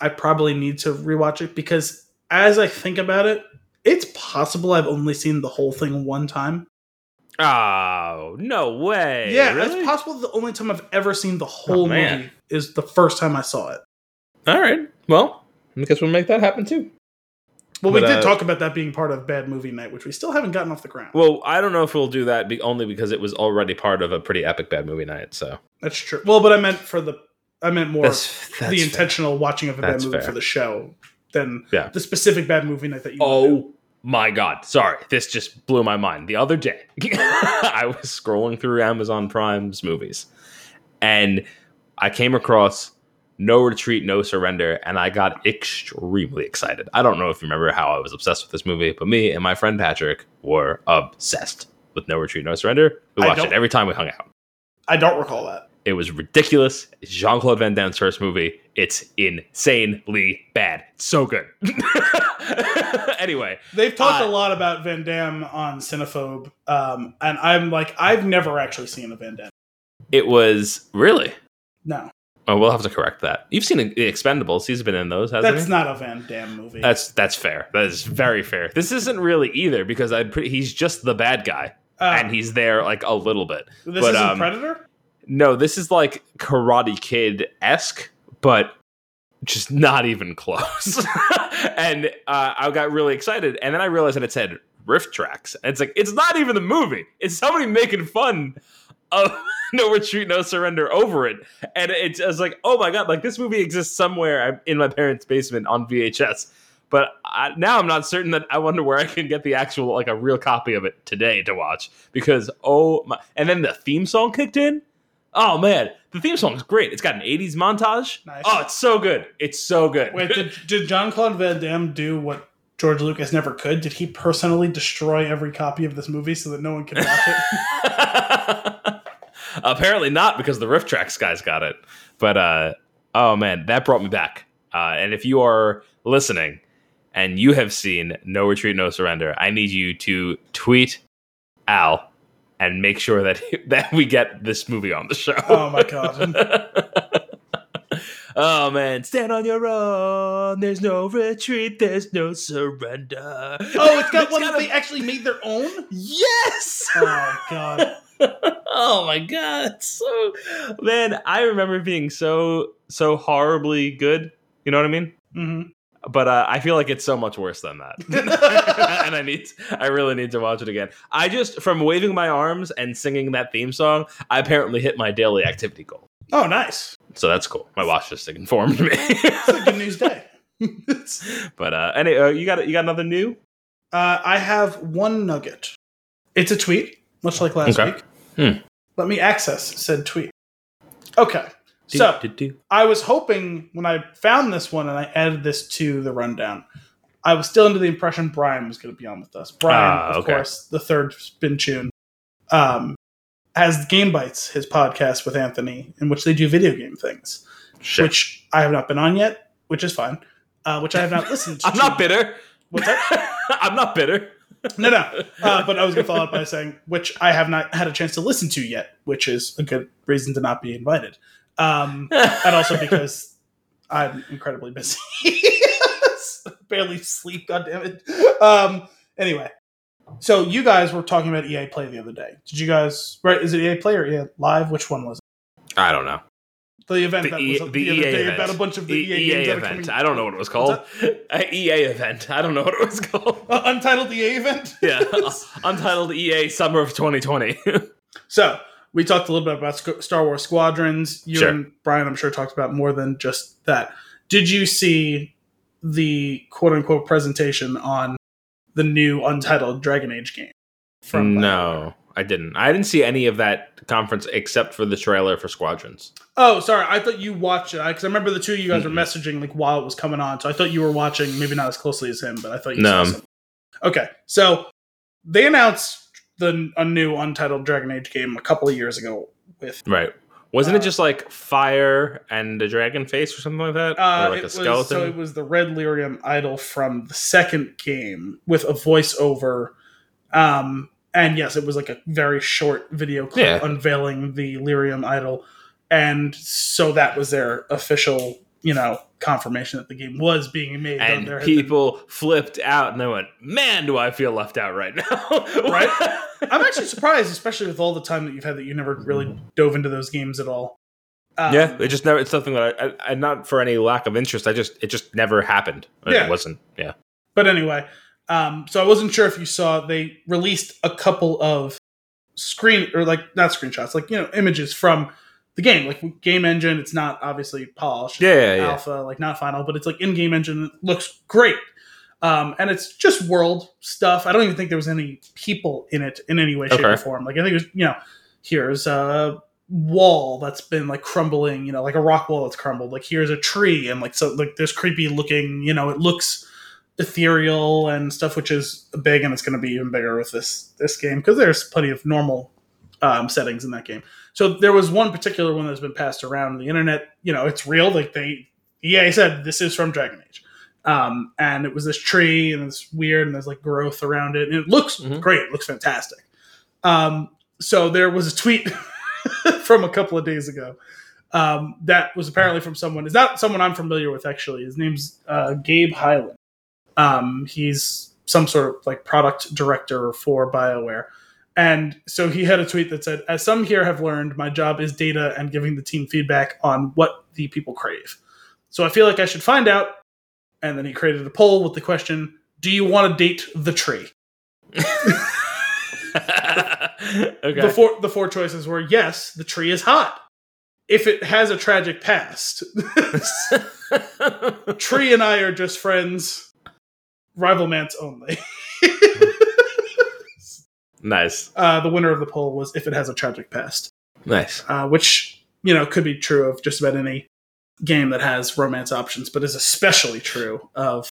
I probably need to rewatch it because as I think about it, it's possible I've only seen the whole thing one time. Oh no way! yeah, really? it's possible the only time I've ever seen the whole Oh, movie is the first time I saw it. All right. Well, I guess we'll make that happen too. Well, we did uh, talk about that being part of Bad Movie Night, which we still haven't gotten off the ground. Well, I don't know if we'll do that be- only because it was already part of a pretty epic bad movie night. So That's true. Well, but I meant for the I meant more that's, that's the fair. intentional watching of a That's bad movie fair. for the show than Yeah. the specific bad movie night that you. Oh my god! Sorry, this just blew my mind. The other day, I was scrolling through Amazon Prime's movies, and I came across No Retreat, No Surrender, and I got extremely excited. I don't know if you remember how I was obsessed with this movie, but me and my friend Patrick were obsessed with No Retreat, No Surrender. We watched it every time we hung out. I don't recall that. It was ridiculous. Jean Claude Van Damme's first movie. It's insanely bad. So good. anyway, They've talked Uh, a lot about Van Damme on Cinephobe, um, and I'm like, I've never actually seen a Van Damme. it was really. No, Oh, we'll have to correct that. You've seen The Expendables. He's been in those, hasn't that's he? not a Van Damme movie. that's that's fair. That is very fair. This isn't really either because I pre- he's just the bad guy Uh, and he's there like a little bit. this but, isn't um, Predator. No, this is like Karate Kid esque, but just not even close. and uh, I got really excited, and then I realized that it said RiffTrax. And it's like it's not even the movie; it's somebody making fun of No Retreat, No Surrender over it. And it's I was like, oh my god, like this movie exists somewhere in my parents' basement on VHS. But I, now I'm not certain that I wonder where I can get the actual like a real copy of it today to watch because oh my! And then the theme song kicked in. Oh man, the theme song is great. It's got an '80s montage. Nice. Oh, it's so good. It's so good. Wait, did, did Jean Claude Van Damme do what George Lucas never could? Did he personally destroy every copy of this movie so that no one could watch it? Apparently not because the RiffTrax guys got it. But uh, oh man, that brought me back. Uh, and if you are listening and you have seen No Retreat, No Surrender, I need you to tweet Al and make sure that that we get this movie on the show. Oh my god. oh man, stand on your own. There's no retreat. There's no surrender. Oh, it's got one got that a- they actually made their own. Yes. Oh god. oh my god, so man, I remember being so so horribly good. You know what I mean? hmm But uh, I feel like it's so much worse than that, and I need, I really need to watch it again. I just from waving my arms and singing that theme song, I apparently hit my daily activity goal. Oh, nice. So that's cool. My watch just informed me. It's a good news day. but uh, any, uh, you got you got another new? Uh, I have one nugget. It's a tweet much like last Okay. week. Hmm. Let me access said tweet. Okay. So. I was hoping when I found this one and I added this to the rundown, I was still under the impression Brian was going to be on with us. Brian, Ah, of okay. course, the third spin tune, um, has Game Bites, his podcast with Anthony, in which they do video game things, Shit. which I have not been on yet, which is fine. Uh, which I have not listened to. I'm not bitter. What's that? I'm not bitter. No, no. Uh, but I was going to follow up by saying, which I have not had a chance to listen to yet, which is a good reason to not be invited. Um, and also because I'm incredibly busy. Barely sleep, goddammit. Um, anyway, so you guys were talking about EA Play the other day. Did you guys, right? Is it EA Play or EA Live? Which one was it? I don't know. The event The, that E- was the, the, other EA day event. about a bunch of the E- EA, games that are event. I don't know what it was called. Uh, EA event. I don't know what it was called. Uh, Untitled EA event? Yeah, Untitled EA Summer of 2020. So we talked a little bit about Star Wars Squadrons. You Sure. and Brian, I'm sure, talked about more than just that. Did you see the quote unquote presentation on the new Untitled Dragon Age game? From no, I didn't. I didn't see any of that conference except for the trailer for Squadrons. Oh, sorry. I thought you watched it because I remember the two of you guys Mm-mm. were messaging like while it was coming on. So I thought you were watching, maybe not as closely as him, but I thought you No. saw something. Okay, so they announced the a new Untitled Dragon Age game a couple of years ago with Right. Wasn't Uh, it just like fire and a dragon face or something like that? Uh, or like a was, skeleton? so it was the Red Lyrium idol from the second game with a voiceover. Um, and yes, it was like a very short video clip Yeah. unveiling the Lyrium idol. And so that was their official, you know, confirmation that the game was being made. and had been- people flipped out and they went, "Man, do I feel left out right now?" Right? I'm actually surprised, especially with all the time that you've had that you never really dove into those games at all. Um, yeah, it just never. It's something that I, I, I, not for any lack of interest. I just, it just never happened. Yeah. It wasn't. Yeah. But anyway, um, so I wasn't sure if you saw they released a couple of screen or like not screenshots, like you know images from the game, like game engine. It's not obviously polished, Yeah, yeah, yeah. alpha, like not final, but it's like in game engine. It looks great, um, and it's just world stuff. I don't even think there was any people in it in any way, shape, or form. Like I think it was you know here's a wall that's been like crumbling, you know, like a rock wall that's crumbled. Like here's a tree, and like so like there's creepy looking, you know, it looks ethereal and stuff, which is big, and it's going to be even bigger with this this game because there's plenty of normal um, settings in that game. So there was one particular one that's been passed around the internet. You know, it's real. Like they EA said, this is from Dragon Age, um, and it was this tree and it's weird and there's like growth around it, and it looks Mhm. great. It looks fantastic. Um, so there was a tweet from a couple of days ago um, that was apparently from someone. Is not someone I'm familiar with actually. His name's uh, Gabe Highland. Um, he's some sort of like product director for BioWare. And so he had a tweet that said, As some here have learned, my job is data and giving the team feedback on what the people crave. So I feel like I should find out. And then he created a poll with the question Do you want to date the tree? okay. The, four, the four choices were yes, the tree is hot. If it has a tragic past, Tree and I are just friends. Rivalmance only. Nice. uh, the winner of the poll was if it has a tragic past, Nice. uh, which you know could be true of just about any game that has romance options, but is especially true of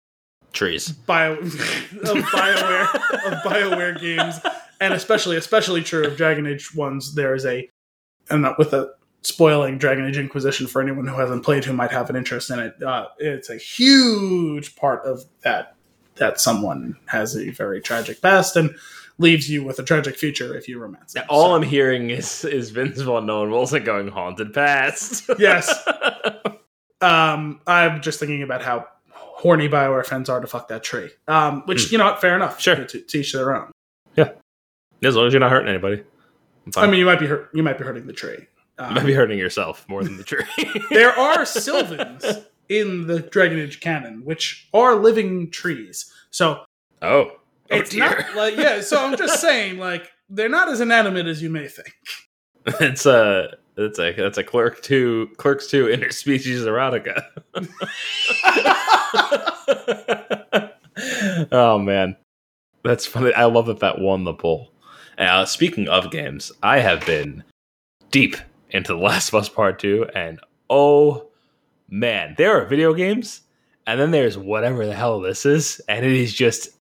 Trees. bio of Bioware of Bioware games, and especially especially true of Dragon Age ones. There is a, and not with a spoiling Dragon Age Inquisition for anyone who hasn't played who might have an interest in it. Uh, it's a huge part of that that someone has a very tragic past and leaves you with a tragic future if you romance it. All So, I'm hearing is is Vince Vaughn Nolan Wilson going haunted past. yes. Um, I'm just thinking about how horny Bioware fans are to fuck that tree. Um, which you know, fair enough. Sure. to, to each their own. Yeah, as long as you're not hurting anybody. I mean, you might be hurt, you might be hurting the tree. Um, you might be hurting yourself more than the tree. there are Sylvans in the Dragon Age canon, which are living trees. So oh. It's not like yeah. So I'm just saying, like they're not as inanimate as you may think. it's a it's a that's a clerk two clerks two interspecies erotica. oh man, that's funny. I love that that won the poll. Uh, speaking of games, I have been deep into The Last of Us Part 2, and oh man, there are video games, and then there's whatever the hell this is, and it is just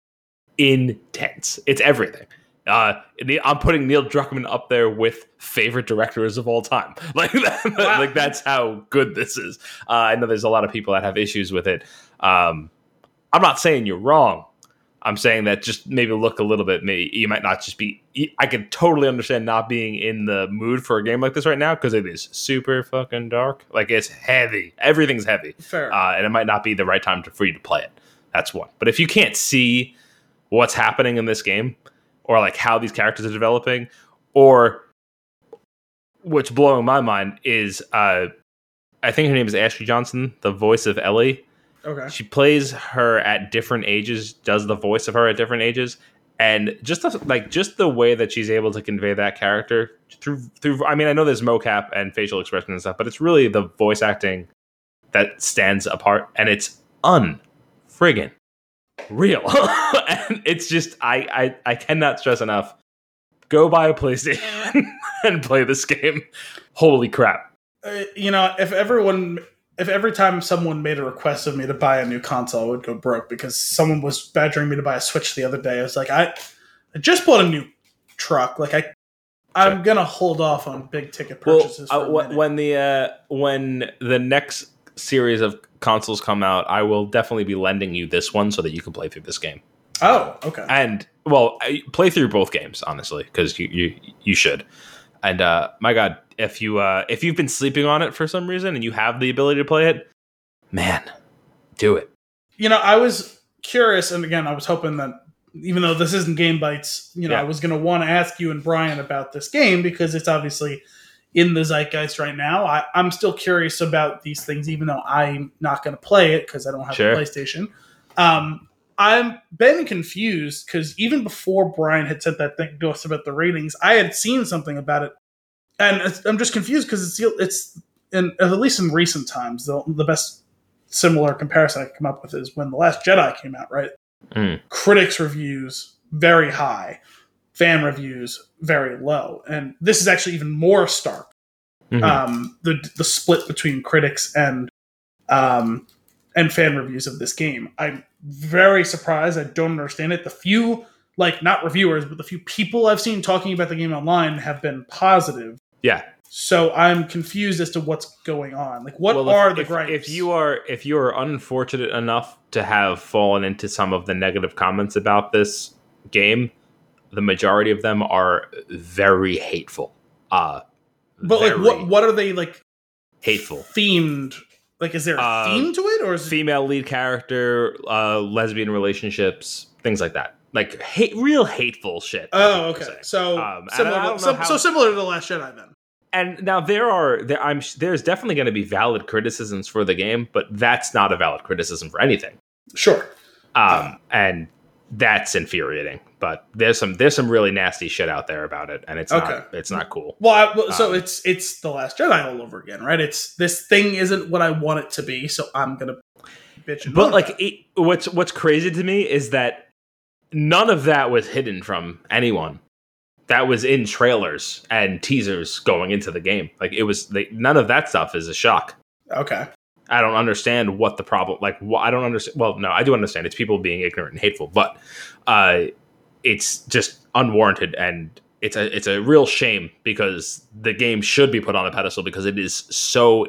intense. It's everything. Uh, I'm putting Neil Druckmann up there with favorite directors of all time. Like, that, wow. like that's how good this is. Uh, I know there's a lot of people that have issues with it. Um, I'm not saying you're wrong. I'm saying that just maybe look a little bit. Maybe you might not just be. I can totally understand not being in the mood for a game like this right now because it is super fucking dark. Like it's heavy. Everything's heavy. Fair. Uh, and it might not be the right time to, for you to play it. That's one. But if you can't see what's happening in this game, or like how these characters are developing, or what's blowing my mind is uh, I think her name is Ashley Johnson, the voice of Ellie Okay. She plays her at different ages, does the voice of her at different ages, and just the, like just the way that she's able to convey that character through through. I mean, I know there's mocap and facial expression and stuff, but it's really the voice acting that stands apart, and it's unfriggin' real. and it's just I, I I cannot stress enough. Go buy a PlayStation and play this game. Holy crap! Uh, you know, if everyone if every time someone made a request of me to buy a new console, I would go broke because someone was badgering me to buy a Switch the other day. I was like, I, I just bought a new truck. Like I, I'm gonna hold off on big ticket purchases. Well, uh, when the uh, when the next series of consoles come out, I will definitely be lending you this one so that you can play through this game. Oh, okay. And well, play through both games honestly because you you you should. And uh, my God, if you uh, if you've been sleeping on it for some reason and you have the ability to play it, man, do it. You know, I was curious, and again, I was hoping that even though this isn't Game Bites, you know, yeah. I was going to want to ask you and Brian about this game because it's obviously in the zeitgeist right now. I, am still curious about these things, even though I'm not going to play it because I don't have sure. a PlayStation. Um, I'm been confused because even before Brian had said that thing to us about the ratings, I had seen something about it, and I'm just confused because it's it's in at least in recent times the the best similar comparison I can come up with is when the Last Jedi came out. Right, mm. critics reviews very high, fan reviews very low, and this is actually even more stark. Mm-hmm. Um, the the split between critics and um, and fan reviews of this game. I'm very surprised. I don't understand it. The few, like, not reviewers, but the few people I've seen talking about the game online have been positive. Yeah. So I'm confused as to what's going on. Like, what well, are if, the gripes? If you are if you are unfortunate enough to have fallen into some of the negative comments about this game, the majority of them are very hateful. Uh, but like, what what are they like? Hateful themed like, is there a uh, theme to it, or is female lead character, uh, lesbian relationships, things like that? Like hate, real hateful shit. Oh, okay. So um, similar, to, so, how, so similar to the Last Jedi, then. And now there are there, I'm there's definitely going to be valid criticisms for the game, but that's not a valid criticism for anything. Sure. Um, and that's infuriating. But there's some there's some really nasty shit out there about it, and it's okay. not it's not cool. Well, I, well so um, it's it's the Last Jedi all over again, right? It's this thing isn't what I want it to be, so I'm gonna bitch. but like, it, what's what's crazy to me is that none of that was hidden from anyone. That was in trailers and teasers going into the game. Like it was, they, none of that stuff is a shock. Okay. I don't understand what the problem. Like, wh- I don't understand. Well, no, I do understand. It's people being ignorant and hateful, but uh, it's just unwarranted and it's a it's a real shame because the game should be put on a pedestal because it is so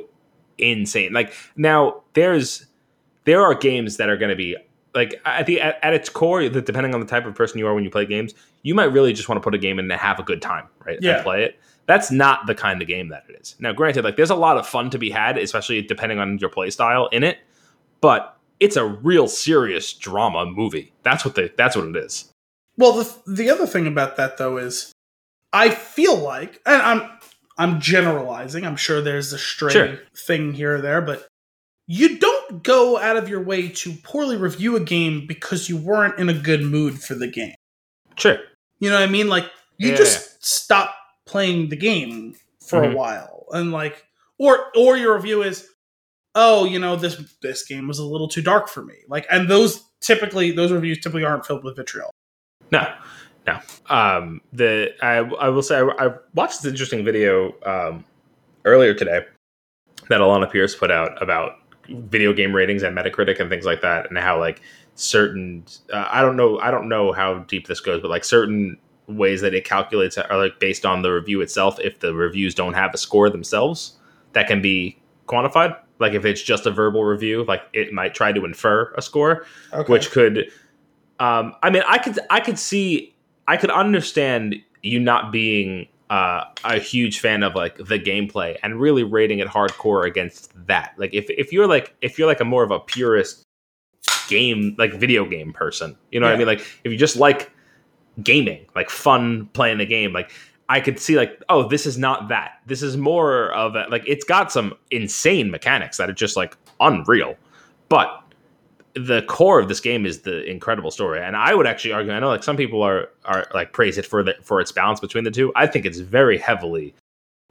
insane. Like now, there's there are games that are going to be like at the at, at, its core, depending on the type of person you are when you play games, you might really just want to put a game in and have a good time, right? Yeah. And play it. That's not the kind of game that it is. Now, granted, like there's a lot of fun to be had, especially depending on your play style in it, but it's a real serious drama movie. That's what the that's what it is. Well, the the other thing about that though is, I feel like, and I'm I'm generalizing. I'm sure there's a stray sure. thing here or there, but you don't go out of your way to poorly review a game because you weren't in a good mood for the game. Sure. You know what I mean? Like you yeah. just stop playing the game for mm-hmm. a while and like or or your review is oh you know this this game was a little too dark for me like and those typically those reviews typically aren't filled with vitriol no No. Um, the I, I will say I, I watched this interesting video um, earlier today that Alanah Pearce put out about video game ratings and Metacritic and things like that, and how like certain uh, I don't know I don't know how deep this goes, but like certain ways that it calculates are like based on the review itself. If the reviews don't have a score themselves, that can be quantified. Like if it's just a verbal review, like it might try to infer a score, okay. which could. Um, I mean, I could I could see I could understand you not being uh, a huge fan of like the gameplay and really rating it hardcore against that. Like if if you're like if you're like a more of a purist game like video game person, you know yeah. what I mean? Like if you just like gaming, like fun playing the game, like I could see like, oh, this is not that. This is more of a like it's got some insane mechanics that are just like unreal. But the core of this game is the incredible story. And I would actually argue, I know like some people are are like praise it for the for its balance between the two. I think it's very heavily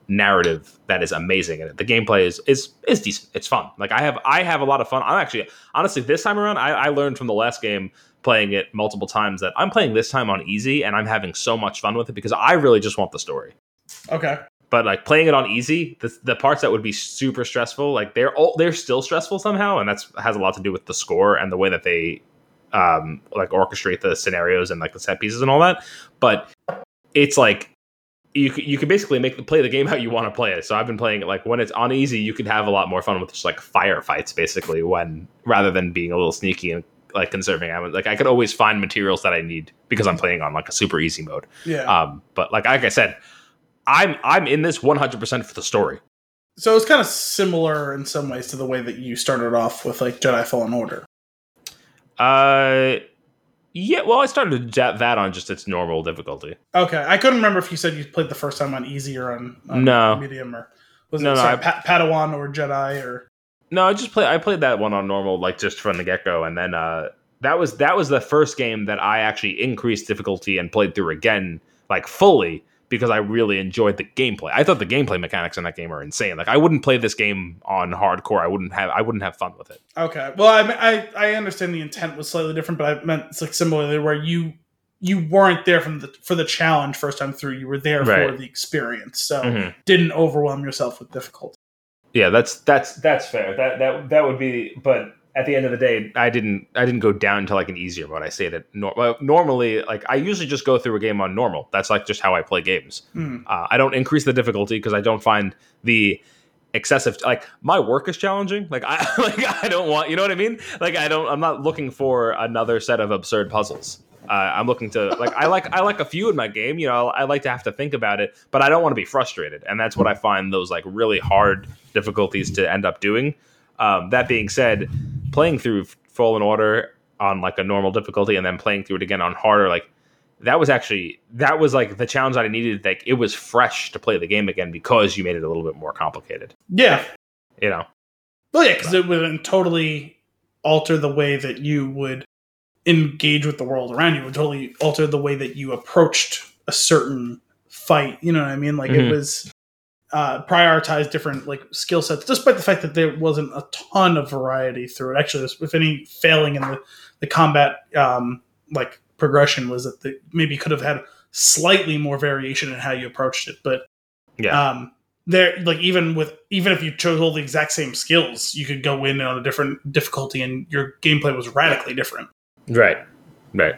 narrative that is amazing and the gameplay is is is decent. It's fun. Like I have I have a lot of fun. I'm actually honestly this time around I, I learned from the last game playing it multiple times that I'm playing this time on easy and I'm having so much fun with it because I really just want the story. Okay. But like playing it on easy, the, the parts that would be super stressful, like they're all they're still stressful somehow, and that's has a lot to do with the score and the way that they um like orchestrate the scenarios and like the set pieces and all that. But it's like you you can basically make the play the game how you want to play it. So I've been playing it like when it's on easy, you could have a lot more fun with just like firefights basically when rather than being a little sneaky and like conserving. I was like I could always find materials that I need because I'm playing on like a super easy mode. Yeah. Um, but like like I said, I'm I'm in this 100 percent for the story. So it's kind of similar in some ways to the way that you started off with like Jedi Fallen Order. Uh. Yeah, well, I started that on just its normal difficulty. Okay, I couldn't remember if you said you played the first time on easy or on, on no medium or was it no, sorry, no, I, Padawan or Jedi or no, I just play. I played that one on normal, like just from the get go, and then uh, that was that was the first game that I actually increased difficulty and played through again, like fully, because I really enjoyed the gameplay. I thought the gameplay mechanics in that game are insane. Like I wouldn't play this game on hardcore. I wouldn't have. I wouldn't have fun with it. Okay, well, I I, I understand the intent was slightly different, but I meant it's like similarly where you you weren't there from the for the challenge first time through. You were there right. for the experience, so mm-hmm. didn't overwhelm yourself with difficulty. Yeah, that's that's that's fair. That that that would be. But at the end of the day, I didn't I didn't go down to like an easier mode. I say that nor- normally, like I usually just go through a game on normal. That's like just how I play games. Mm. Uh, I don't increase the difficulty because I don't find the excessive like my work is challenging like i like i don't want you know what i mean like i don't i'm not looking for another set of absurd puzzles uh, I'm looking to like I like I like a few in my game. You know, I like to have to think about it, but I don't want to be frustrated, and that's what I find those like really hard difficulties to end up doing. Um, that being said, playing through Fallen Order on like a normal difficulty and then playing through it again on harder, like that was actually that was like the challenge that I needed. Like it was fresh to play the game again because you made it a little bit more complicated. Yeah, you know. Well, yeah, because it would totally alter the way that you would engage with the world around you would totally alter the way that you approached a certain fight. You know what I mean? Like mm-hmm. it was uh, prioritize different like skill sets, despite the fact that there wasn't a ton of variety through it. Actually, if any failing in the the combat um, like progression was that the, maybe could have had slightly more variation in how you approached it, but yeah. Um, there like even with even if you chose all the exact same skills you could go in on a different difficulty and your gameplay was radically different Right. Right.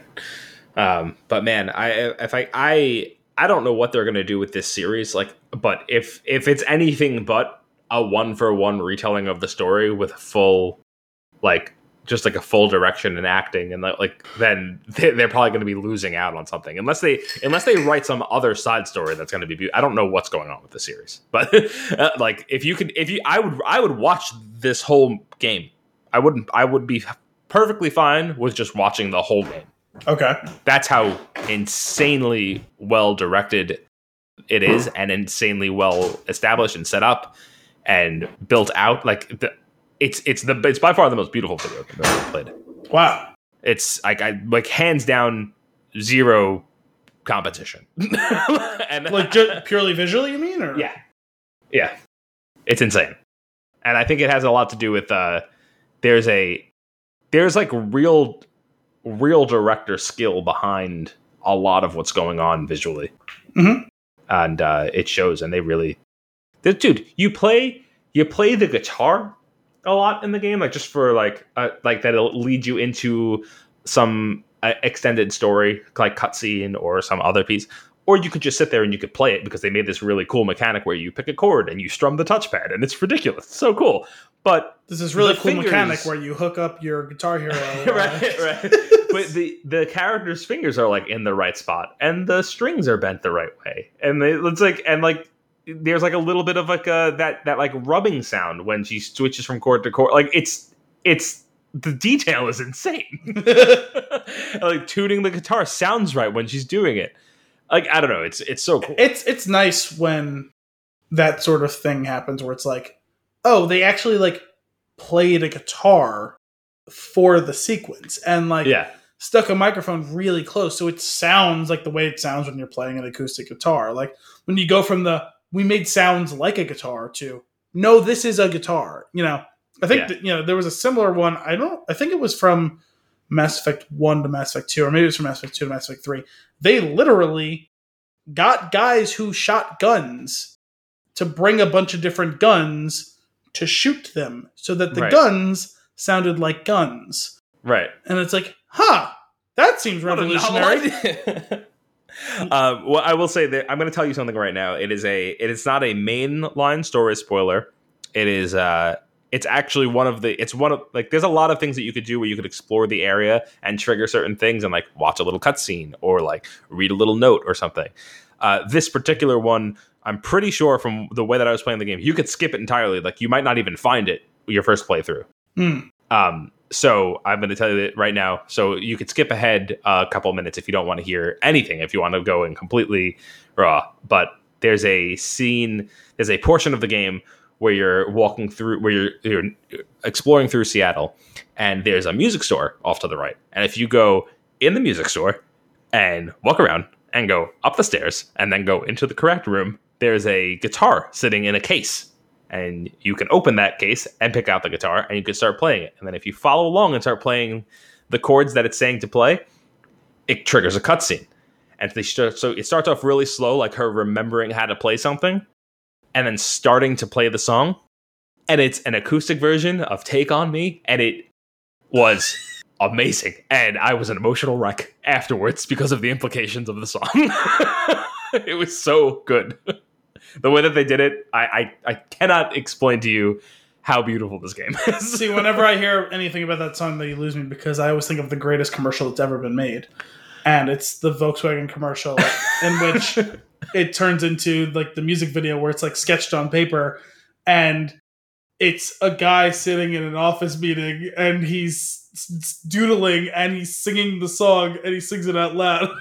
Um, but man, I if I I I don't know what they're gonna do with this series. Like, but if if it's anything but a one for one retelling of the story with full like just like a full direction and acting and like then they're probably to be losing out on something unless they unless they write some other side story that's to be be- i don't know what's going on with the series but uh, like if you could if you i would i would watch this whole game i wouldn't i would be perfectly fine with just watching the whole game. Okay. That's how insanely well directed it is and insanely well established and set up and built out. Like the, it's it's the it's by far the most beautiful video game I've ever played. Wow. It's like I like hands down zero competition. and like just purely visually, you mean? Or yeah, yeah, it's insane. And I think it has a lot to do with uh, there's a there's like real real director skill behind a lot of what's going on visually, Mhm. and uh, it shows. And they really, dude, you play you play the guitar a lot in the game, like just for like uh, like that'll lead you into some uh, extended story, like cutscene or some other piece. Or you could just sit there and you could play it because they made this really cool mechanic where you pick a chord and you strum the touchpad, and it's ridiculous, it's so cool. But This is really cool fingers- mechanic where you hook up your Guitar Hero. uh, right, right. But the the character's fingers are like in the right spot, and the strings are bent the right way, and they, it's like and like there's like a little bit of like a that that like rubbing sound when she switches from chord to chord. Like it's it's the detail is insane. like tuning the guitar sounds right when she's doing it. Like I don't know, it's it's so cool. it's it's nice when that sort of thing happens where it's like, oh, they actually like played a guitar for the sequence and like yeah, stuck a microphone really close so it sounds like the way it sounds when you're playing an acoustic guitar. Like when you go from the we made sounds like a guitar to no, this is a guitar. You know, I think Yeah. that, you know there was a similar one. I don't. I think it was from Mass Effect One to Mass Effect Two, or maybe it's from Mass Effect Two to Mass Effect Three. They literally got guys who shot guns to bring a bunch of different guns to shoot them, so that the Right. guns sounded like guns. right. And it's like, huh, that seems What a novel revolutionary. um, well, I will say that I'm going to tell you something right now. It is a it is not a mainline story spoiler. It is uh it's actually one of the it's one of like there's a lot of things that you could do where you could explore the area and trigger certain things and like watch a little cutscene or like read a little note or something. Uh, this particular one, I'm pretty sure from the way that I was playing the game, you could skip it entirely. Like you might not even find it your first playthrough. Hmm. Um, so I'm going to tell you that right now. So you could skip ahead a couple minutes if you don't want to hear anything. If you want to go in completely raw, but there's a scene, there's a portion of the game where you're walking through, where you're, you're exploring through Seattle, and there's a music store off to the right. And if you go in the music store and walk around and go up the stairs and then go into the correct room, there's a guitar sitting in a case and you can open that case and pick out the guitar and you can start playing it. And then if you follow along and start playing the chords that it's saying to play, it triggers a cutscene. And they start, so it starts off really slow, like her remembering how to play something, and then starting to play the song. And it's an acoustic version of "Take on Me," and it was amazing. And I was an emotional wreck afterwards because of the implications of the song. it was so good the way that they did it, I, I I cannot explain to you how beautiful this game is. See, whenever I hear anything about that song, they lose me because I always think of the greatest commercial that's ever been made, and it's the Volkswagen commercial in which it turns into like the music video where it's like sketched on paper, and it's a guy sitting in an office meeting and he's doodling and he's singing the song and he sings it out loud.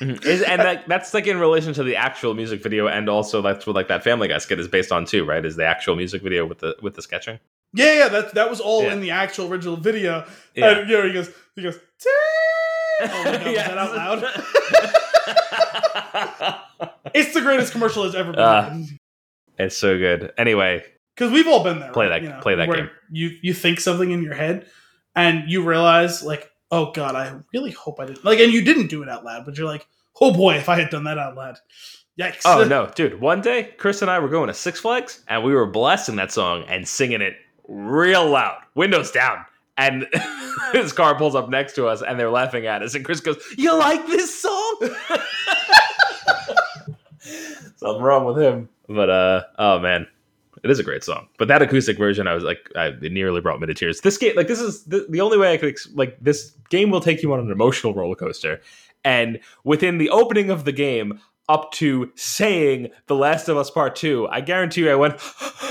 Mhm. Is- and that, that's like in relation to the actual music video, and also that's what like that Family Guy skit is based on too, right? Is the actual music video with the with the sketching? Yeah, yeah, that that was all Yeah. in the actual original video. Yeah. And you know, he goes, he goes, oh my god, was that out loud? It's the greatest commercial that's ever been ah, made. it's so good. Anyway, Because we've all been there. Play right? that- play that game. You you think something in your head, and you realize like, oh god, I really hope I didn't like, and you didn't do it out loud, but you're like, oh boy, if I had done that out loud, yikes! oh no, dude! One day, Chris and I were going to Six Flags, and we were blasting that song and singing it real loud, windows down. And his car pulls up next to us, and they're laughing at us. And Chris goes, "You like this song?" Something wrong with him. But uh, oh man, it is a great song. But that acoustic version, I was like, I, it nearly brought me to tears. This game, like, this is the, the only way I could ex- like this game will take you on an emotional roller coaster. And within the opening of the game, up to saying "The Last of Us Part 2, I guarantee you, I went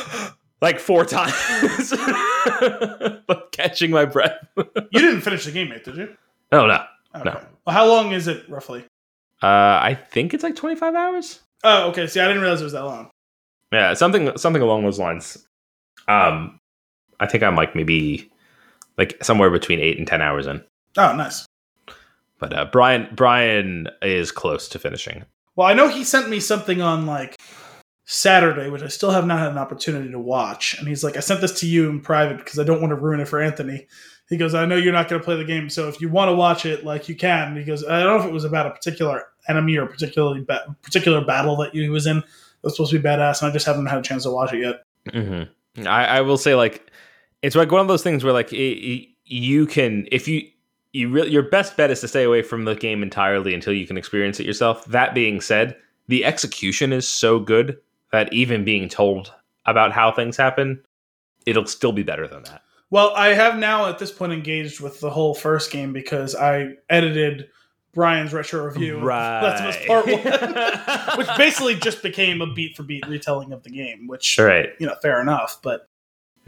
like four times, like catching my breath. you didn't finish the game yet, did you? Oh no, Okay. No. Well, how long is it roughly? Uh, I think it's like twenty five hours. Oh, okay. See, I didn't realize it was that long. Yeah, something something along those lines. Um, I think I'm like maybe like somewhere between eight and ten hours in. Oh, nice. But uh, Brian Brian is close to finishing. Well, I know he sent me something on like Saturday, which I still have not had an opportunity to watch. And he's like, I sent this to you in private because I don't want to ruin it for Anthony. He goes, I know you're not going to play the game, so if you want to watch it, like you can. He goes, I don't know if it was about a particular enemy or particularly ba- particular battle that he was in. It was supposed to be badass, and I just haven't had a chance to watch it yet. Mm-hmm. I, I will say, like, it's like one of those things where, like, it, it, you can, if you, you really, your best bet is to stay away from the game entirely until you can experience it yourself. That being said, the execution is so good that even being told about how things happen, it'll still be better than that. Well, I have now at this point engaged with the whole first game because I edited Brian's retro review. Right. Last of Us Part One, which basically just became a beat for beat retelling of the game. Which, right. you know, fair enough. But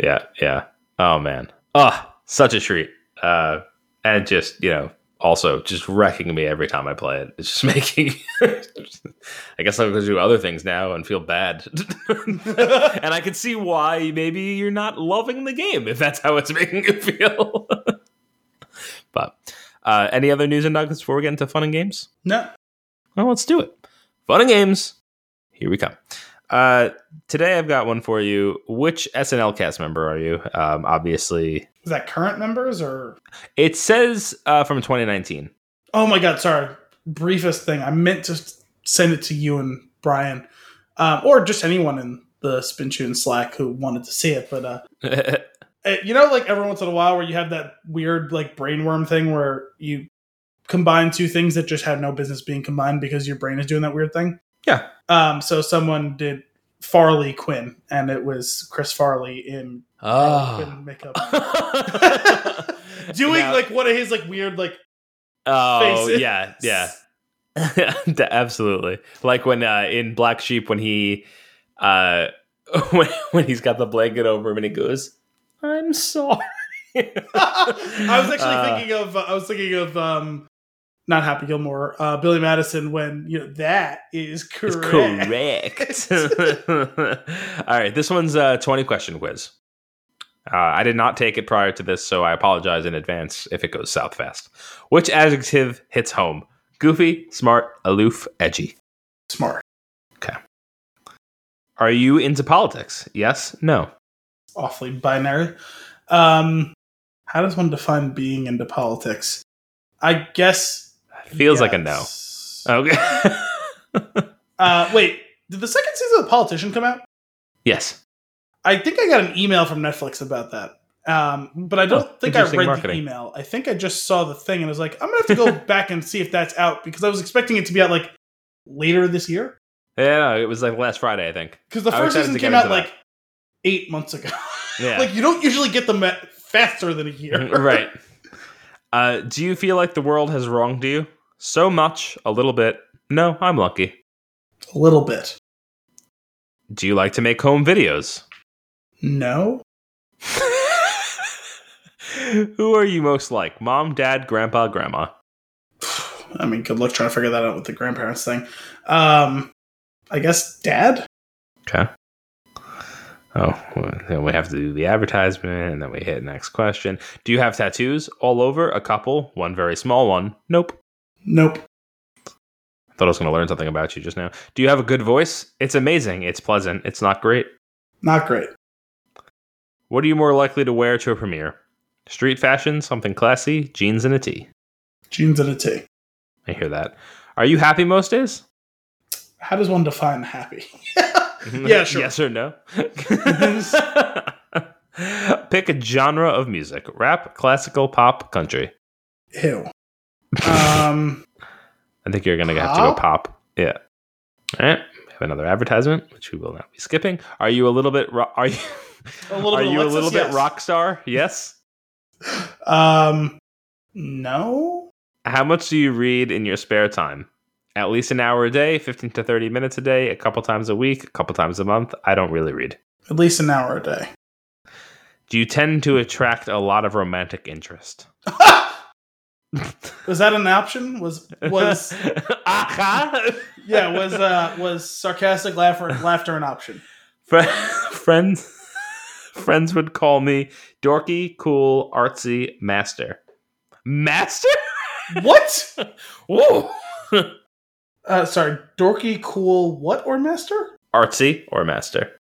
Yeah, yeah. Oh man. Oh, such a treat. Uh and just, you know, also just wrecking me every time I play it. It's just making I guess I'm gonna do other things now and feel bad. and I can see why maybe you're not loving the game if that's how it's making you feel. but uh any other news and nuggets before we get into fun and games? no, Well, let's do it. Fun and games. Here we come. Uh, today I've got one for you. Which SNL cast member are you? Um, obviously, is that current members or? it says uh, from 2019. Oh my god, sorry. Briefest thing. I meant to send it to you and Brian, um, or just anyone in the Spin Tune Slack who wanted to see it. But uh, uh, you know, like every once in a while, where you have that weird like brainworm thing where you combine two things that just had no business being combined because your brain is doing that weird thing. Yeah. Um. So someone did Farley Quinn, and it was Chris Farley in Oh. Quinn makeup, doing Now- like one of his like weird like oh faces. yeah, yeah, absolutely. Like when uh, in Black Sheep when he uh, when when he's got the blanket over him and he goes, "I'm sorry." I was actually Uh, thinking of uh, I was thinking of um not Happy Gilmore, uh Billy Madison when you know that is It's correct. correct. All right, this one's a 20 question quiz. Uh, I did not take it prior to this, so I apologize in advance if it goes south fast. Which adjective hits home? Goofy, smart, aloof, edgy. Smart. Okay. Are you into politics? Yes, no. Awfully binary. Um how does one define being into politics? I guess Feels like a no. Okay. Uh wait, did the second season of The Politician come out? yes. I think I got an email from Netflix about that. Um, but I don't Oh, think I read marketing. the email. I think I just saw the thing and was like, I'm gonna have to go back and see if that's out because I was expecting it to be out like later this year. Yeah, it was like last Friday, I think. Because the first season came out that. like eight months ago. Yeah. like you don't usually get them faster than a year. right. Uh, do you feel like the world has wronged you? So much, a little bit. No, I'm lucky. A little bit. Do you like to make home videos? No. Who are you most like? Mom, dad, grandpa, grandma? I mean, good luck trying to figure that out with the grandparents thing. Um, I guess dad. Okay. Oh, well, then we have to do the advertisement and then we hit next question. Do you have tattoos all over? A couple, one very small one. Nope. Nope. I Thought I was going to learn something about you just now. Do you have a good voice? It's amazing. It's pleasant. It's not great. Not great. What are you more likely to wear to a premiere? Street fashion, something classy, jeans and a tee. Jeans and a tee. I hear that. Are you happy most days? How does one define happy? Yeah, sure. yes or no? Pick a genre of music rap, classical, pop, country. Ew. Um, I think you're going to have to go Pop? pop. Yeah. All right. We have another advertisement, which we will not be skipping. Are you a little bit, ro- are you, A little are bit you a Alexis, little bit rock star? Yes. um, no. How much do you read in your spare time? At least an hour a day, 15 to 30 minutes a day, a couple times a week, a couple times a month. I don't really read. At least an hour a day. Do you tend to attract a lot of romantic interest? was that an option? Was was Aha! yeah? Was uh was sarcastic laughter laughter an option? Friends friends would call me dorky, cool, artsy, master. Master? What? Whoa! Uh, sorry, dorky, cool, what or master? artsy or master.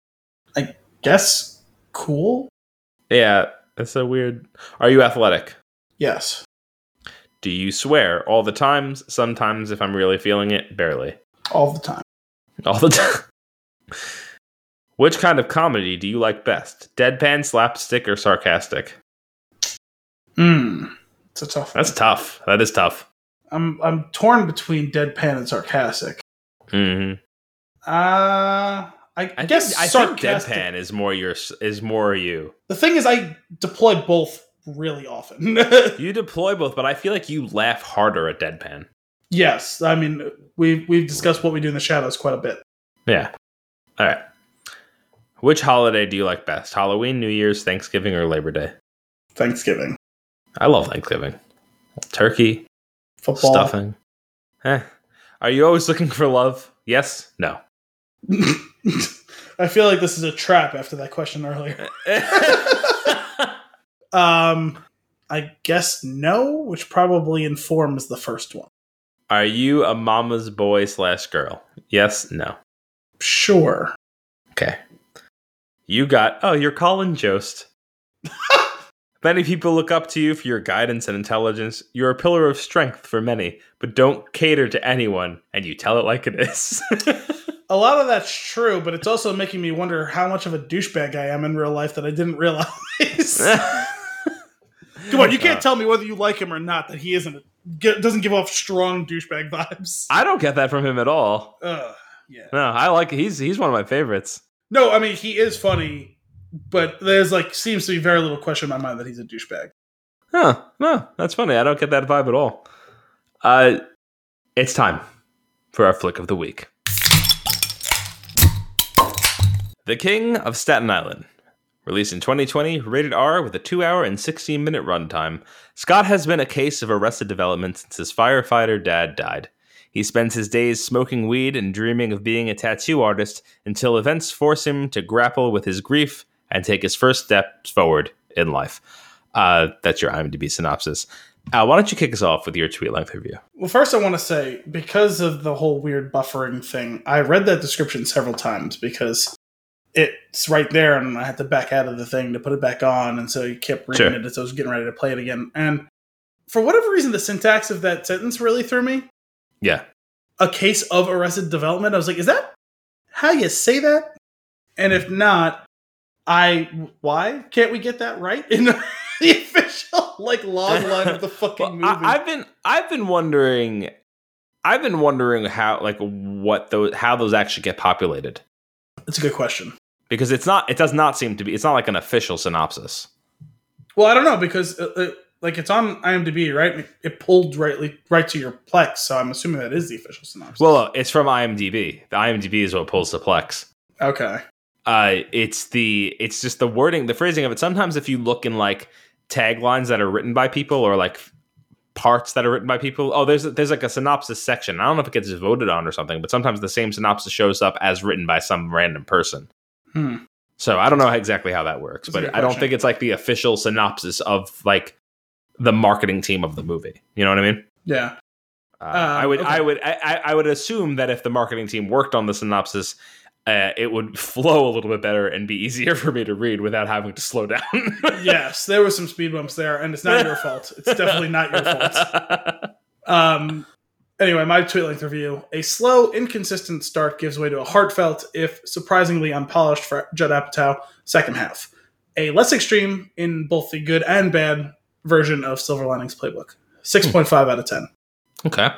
I guess cool. Yeah, That's so weird. Are you athletic? Yes. Do you swear all the times? Sometimes, if I'm really feeling it, barely. All the time. All the time. Which kind of comedy do you like best? Deadpan, slapstick, or sarcastic? Hmm. It's a tough. That's tough. That is tough. I'm I'm torn between deadpan and sarcastic. hmm Uh I, I guess think, I think deadpan is more your is more you. The thing is, I deploy both really often. You deploy both, but I feel like you laugh harder at deadpan. yes, I mean we've we've discussed what we do in the shadows quite a bit. Yeah. All right. Which holiday do you like best? Halloween, New Year's, Thanksgiving, or Labor Day? Thanksgiving, I love Thanksgiving. Turkey, football. stuffing. Eh. Are you always looking for love? Yes? No. I feel like this is a trap after that question earlier. Um, I guess no, which probably informs the first one. Are you a mama's boy slash girl? Yes? No. Sure. Okay. You got. Oh, you're Colin Jost. Many people look up to you for your guidance and intelligence. You're a pillar of strength for many, but don't cater to anyone, and you tell it like it is. A lot of that's true, but it's also making me wonder how much of a douchebag I am in real life that I didn't realize. Come on, you can't Uh, tell me whether you like him or not that he isn't doesn't give off strong douchebag vibes. I don't get that from him at all. Ugh, yeah. No, I like he's he's one of my favorites. No, I mean he is funny, but there's like seems to be very little question in my mind that he's a douchebag. Huh. No, that's funny. I don't get that vibe at all. Uh it's time for our flick of the week. The King of Staten Island. Released in 2020, rated R with a 2 hour and 16 minute runtime, Scott has been a case of arrested development since his firefighter dad died. He spends his days smoking weed and dreaming of being a tattoo artist until events force him to grapple with his grief and take his first steps forward in life. Uh, that's your IMDb synopsis. Uh, why don't you kick us off with your tweet length review? Well, first I want to say because of the whole weird buffering thing, I read that description several times because it's right there, and I had to back out of the thing to put it back on, and so you kept reading Sure. it as I was getting ready to play it again. And for whatever reason, the syntax of that sentence really threw me. Yeah. A case of arrested development. I was like, is that how you say that? And if not, I why can't we get that right in the official like log line of the fucking Well, movie? I, I've been I've been wondering I've been wondering how like what those how those actually get populated That's a good question. because it's not it does not seem to be it's not like an official synopsis. Well, I don't know because uh, uh, like it's on IMDb, right? It, pulled rightly right to your Plex, so I'm assuming that is the official synopsis. Well, uh, it's from IMDb. The IMDb is what pulls the Plex. okay, Uh, it's the it's just the wording, the phrasing of it. Sometimes if you look in like taglines that are written by people or like parts that are written by people, oh, there's there's like a synopsis section. I don't know if it gets voted on or something, but sometimes the same synopsis shows up as written by some random person. hmm. So I don't know exactly how that works, That's but I don't think it's like the official synopsis of like the marketing team of the movie. You know what I mean? yeah, Uh, Um, I would, okay. I would, I, I- would assume that if the marketing team worked on the synopsis, uh, it would flow a little bit better and be easier for me to read without having to slow down. yes, there was some speed bumps there, and it's not your fault. It's definitely not your fault. Um, anyway, my tweet length review: a slow, inconsistent start gives way to a heartfelt, if surprisingly unpolished, for Judd Apatow second half. A less extreme in both the good and bad version of Silver Linings Playbook. Six point five out of ten. Okay.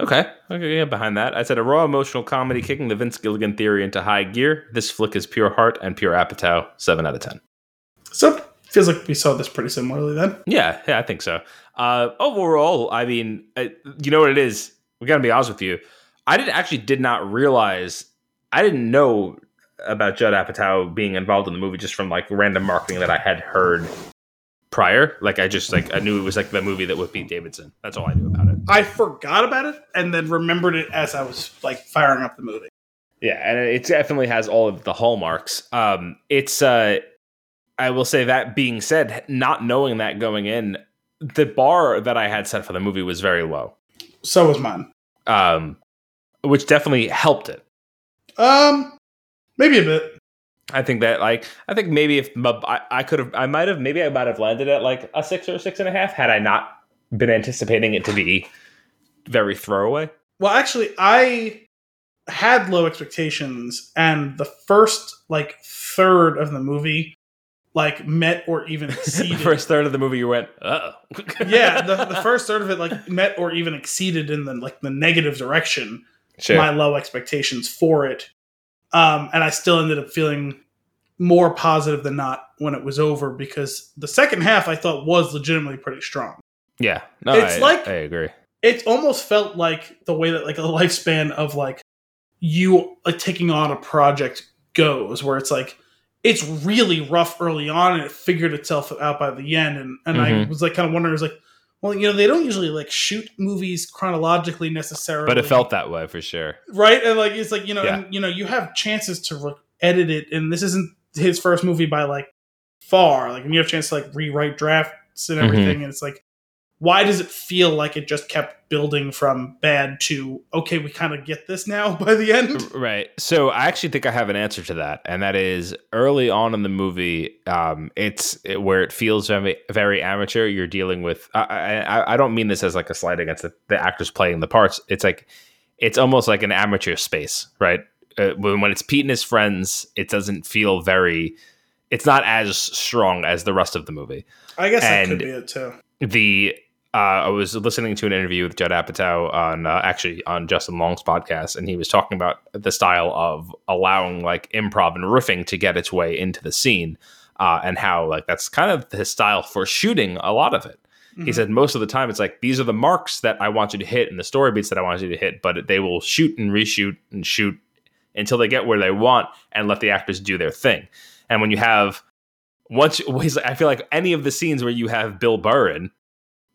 Okay. Okay. Yeah, behind that. I said a raw emotional comedy kicking the Vince Gilligan theory into high gear. This flick is pure heart and pure Apatow. Seven out of ten. So feels like we saw this pretty similarly then. Yeah, yeah, I think so. Uh, overall, I mean, uh, you know what it is. We got to be honest with you. I did actually did not realize. I didn't know about Judd Apatow being involved in the movie just from like random marketing that I had heard prior. Like I just like I knew it was like the movie that with Pete Davidson. That's all I knew about it. I forgot about it and then remembered it as I was like firing up the movie. Yeah, and it definitely has all of the hallmarks. Um, it's uh, I will say that being said, not knowing that going in, the bar that I had set for the movie was very low. So was mine. um, which definitely helped it. Um, maybe a bit. I think that like I think maybe if I, I could have I might have maybe I might have landed at like a six or six and a half had I not been anticipating it to be very throwaway. Well, actually, I had low expectations, and the first like third of the movie like met or even exceeded. first third of the movie, you went, oh. yeah, the, the first third of it like met or even exceeded in the like the negative direction. Sure. My low expectations for it, um, and I still ended up feeling more positive than not when it was over because the second half I thought was legitimately pretty strong. Yeah, no, it's I, like I agree. It almost felt like the way that like a lifespan of like you like taking on a project goes, where it's like it's really rough early on and it figured itself out by the end. And and mm-hmm. I was like kind of wondering, I was like, well, you know, they don't usually like shoot movies chronologically necessarily, but it felt that way for sure, right? And like it's like you know, yeah. and, you know, you have chances to re- edit it, and this isn't his first movie by like far. Like, and you have a chance to like rewrite drafts and everything, mm-hmm. and it's like why does it feel like it just kept building from bad to okay we kind of get this now by the end? Right. So i actually think i have an answer to that and that is early on in the movie um, it's it, where it feels very, very amateur you're dealing with I, I, I don't mean this as like a slight against the, the, actors playing the parts. It's like it's almost like an amateur space right? Uh, when, when it's pete and his friends it doesn't feel very it's not as strong as the rest of the movie. I guess and that could be it too. the I was listening to an interview with Judd Apatow on uh, actually on Justin Long's podcast, and he was talking about the style of allowing like improv and riffing to get its way into the scene, uh, and how like that's kind of his style for shooting a lot of it. Mm-hmm. He said most of the time it's like these are the marks that I want you to hit and the story beats that I want you to hit, but they will shoot and reshoot and shoot until they get where they want and let the actors do their thing. And when you have once, I feel like any of the scenes where you have Bill Burr in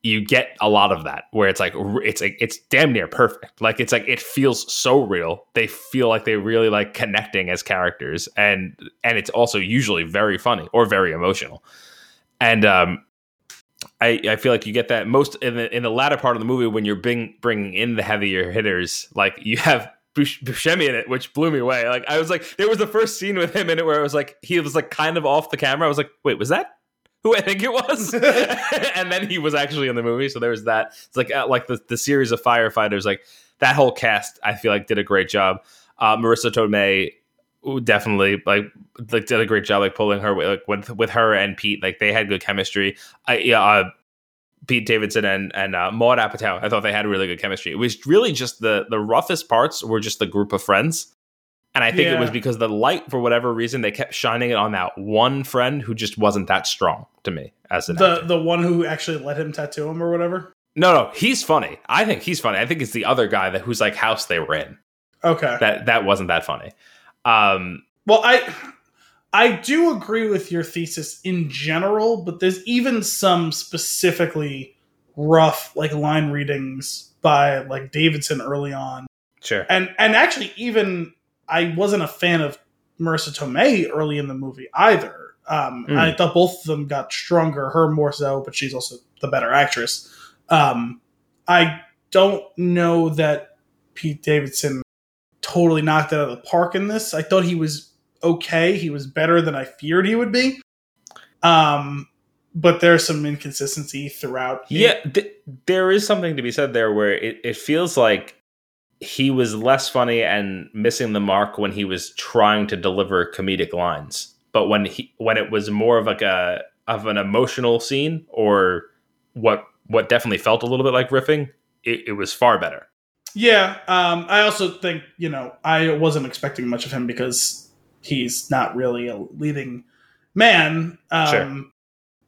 you get a lot of that where it's like it's like it's damn near perfect like it's like it feels so real they feel like they really like connecting as characters and and it's also usually very funny or very emotional and um I, I feel like you get that most in the in the latter part of the movie when you're bring, bringing in the heavier hitters like you have Buscemi in it, which blew me away. Like I was like, there was the first scene with him in it where I was like, he was like kind of off the camera. I was like, wait, was that who I think it was, and then he was actually in the movie. So there was that. It's like uh, like the the series of firefighters, like that whole cast. I feel like did a great job. Uh, Marisa Tomei definitely like like did a great job like pulling her like with with her and Pete. Like they had good chemistry. I yeah. Uh, Pete Davidson and and uh, Maud Apatow. I thought they had really good chemistry. It was really just the the roughest parts were just the group of friends and I think yeah. it was because the light, for whatever reason, they kept shining it on that one friend who just wasn't that strong to me as an the actor. the one who actually let him tattoo him or whatever. No, no, he's funny. I think he's funny. I think it's the other guy that whose like house they were in. Okay, that that wasn't that funny. Um, well, I I do agree with your thesis in general, but there's even some specifically rough like line readings by like Davidson early on. Sure, and and actually even I wasn't a fan of Marisa Tomei early in the movie either. Um, mm. I thought both of them got stronger. Her more so, but she's also the better actress. Um, I don't know that Pete Davidson totally knocked it out of the park in this. I thought he was okay. He was better than I feared he would be. Um, but there's some inconsistency throughout. Yeah, th- there is something to be said there where it, it feels like he was less funny and missing the mark when he was trying to deliver comedic lines. But when he when it was more of like a of an emotional scene or what what definitely felt a little bit like riffing, it, it was far better. Yeah, um, I also think you know I wasn't expecting much of him because he's not really a leading man. Um,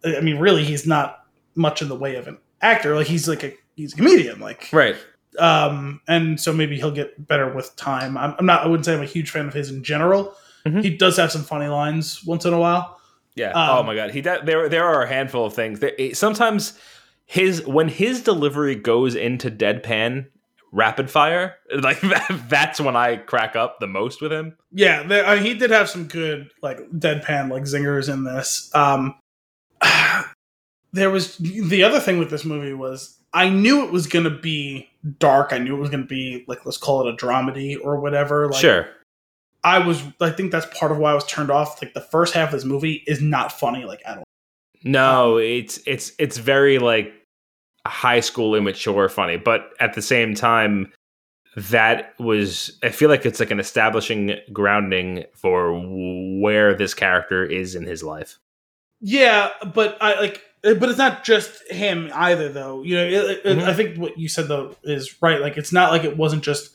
sure. I mean, really, he's not much in the way of an actor. Like he's like a he's a comedian. Like right um, and so maybe he'll get better with time. I'm, I'm, not. I wouldn't say I'm a huge fan of his in general. Mm-hmm. He does have some funny lines once in a while. Yeah. Um, oh my god. He there there are a handful of things. There, sometimes his when his delivery goes into deadpan rapid fire like that, that's when i crack up the most with him yeah there, I mean, he did have some good like deadpan like zingers in this um there was the other thing with this movie was I knew it was going to be dark. I knew it was going to be like let's call it a dramedy or whatever. Like, sure. I was I think that's part of why I was turned off. Like the first half of this movie is not funny like at all. No, it's it's it's very like high school immature funny, but at the same time that was I feel like it's like an establishing grounding for where this character is in his life. Yeah, but I like but it's not just him either though. You know, it, it, mm-hmm. I think what you said though is right. Like it's not like it wasn't just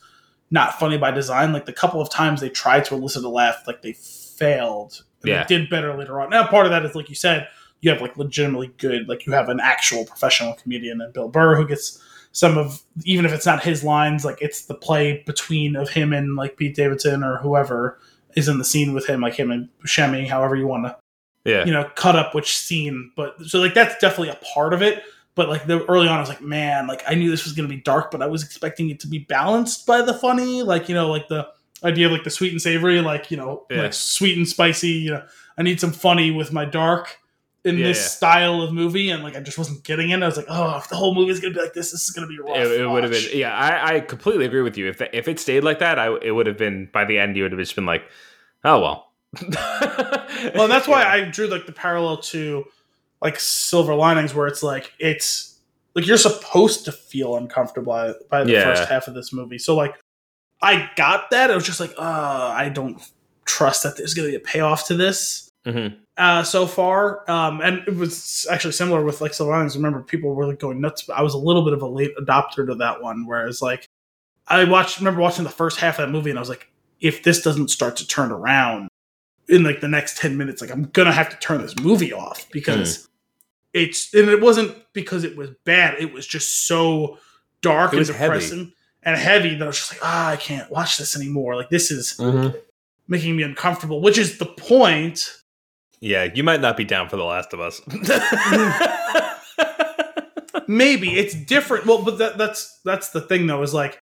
not funny by design. Like the couple of times they tried to elicit a laugh, like they failed. yeah. They did better later on. Now part of that is like you said, you have like legitimately good, like you have an actual professional comedian and Bill Burr who gets some of even if it's not his lines, like it's the play between of him and like Pete Davidson or whoever is in the scene with him, like him and Buscemi, however you want to, yeah, you know, cut up which scene. But so like that's definitely a part of it. But like the early on, I was like, man, like I knew this was gonna be dark, but I was expecting it to be balanced by the funny, like you know, like the idea of like the sweet and savory, like you know, yeah. like sweet and spicy. You know, I need some funny with my dark in yeah, this yeah. style of movie, and like I just wasn't getting it. I was like, oh, if the whole movie is gonna be like this, this is gonna be rough. It, it would have been, yeah. I, I completely agree with you. If the, if it stayed like that, I it would have been by the end. You would have just been like, oh well. well, that's why yeah. I drew like the parallel to like Silver Linings, where it's like it's like you're supposed to feel uncomfortable by, by the first half of this movie. So like, I got that. I was just like, uh, I don't trust that there's gonna be a payoff to this. Mm-hmm uh, so far, um, and it was actually similar with like Silver Linings. Remember, people were like going nuts. I was a little bit of a late adopter to that one, whereas like I watched, remember watching the first half of that movie, and I was like, if this doesn't start to turn around in like the next ten minutes, like I'm gonna have to turn this movie off because mm. it's and it wasn't because it was bad. It was just so dark and depressing heavy. and heavy that I was just like, ah, I can't watch this anymore. Like this is mm-hmm. making me uncomfortable, which is the point yeah, you might not be down for The Last of Us. Maybe it's different. Well, but that, that's that's the thing though. Is like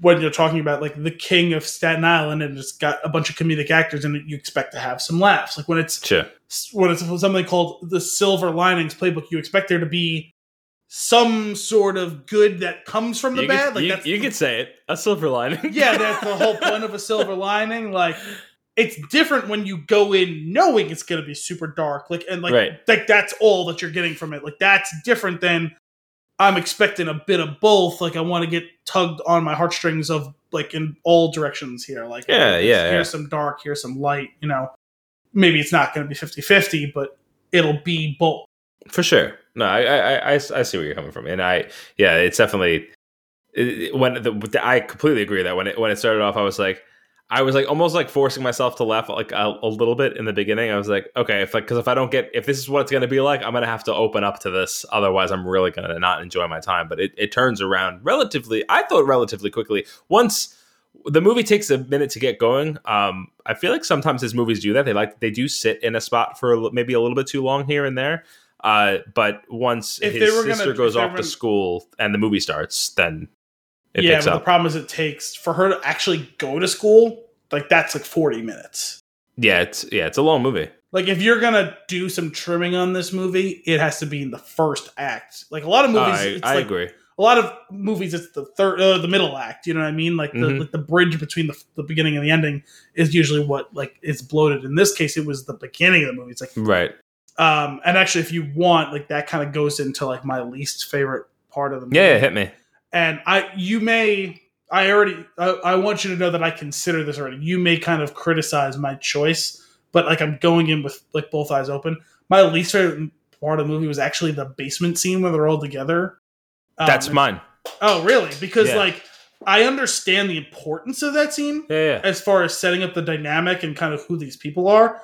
when you're talking about like the king of Staten Island and it's got a bunch of comedic actors and you expect to have some laughs. Like when it's sure. when it's something called the Silver Linings Playbook, you expect there to be some sort of good that comes from the you bad. Could, like you, that's you could say it a silver lining. yeah, that's the whole point of a silver lining. Like it's different when you go in knowing it's going to be super dark like and like right. like that's all that you're getting from it like that's different than i'm expecting a bit of both like i want to get tugged on my heartstrings of like in all directions here like yeah yeah here's yeah. some dark here's some light you know. Maybe it's not going to be 50-50 but it'll be both. For sure. No I, I i i see where you're coming from and i yeah it's definitely when the, i completely agree that. When it when it started off i was like I was like almost like forcing myself to laugh like a, a little bit in the beginning. I was like, okay, if like because if I don't get if this is what it's going to be like, I'm going to have to open up to this. Otherwise, I'm really going to not enjoy my time. But it, it turns around relatively. I thought relatively quickly once the movie takes a minute to get going. Um, I feel like sometimes his movies do that. They like they do sit in a spot for a, maybe a little bit too long here and there. Uh, but once if his sister gonna, goes off gonna... to school and the movie starts, then it yeah, but up. the problem is it takes for her to actually go to school. Like that's like forty minutes. Yeah, it's yeah, it's a long movie. Like if you're gonna do some trimming on this movie, it has to be in the first act. Like a lot of movies, uh, I, I like, agree. A lot of movies, it's the third, uh, the middle act. You know what I mean? Like the mm-hmm. like the bridge between the, the beginning and the ending is usually what like is bloated. In this case, it was the beginning of the movie. It's like right. Um, and actually, if you want, like that kind of goes into like my least favorite part of the movie. Yeah, hit me and I you may I already I, I, want you to know that I consider this already. You may kind of criticize my choice, but like I'm going in with like both eyes open. My least favorite part of the movie was actually the basement scene where they're all together. Um, That's mine. Oh, really? Because yeah. like I understand the importance of that scene yeah, yeah. as far as setting up the dynamic and kind of who these people are.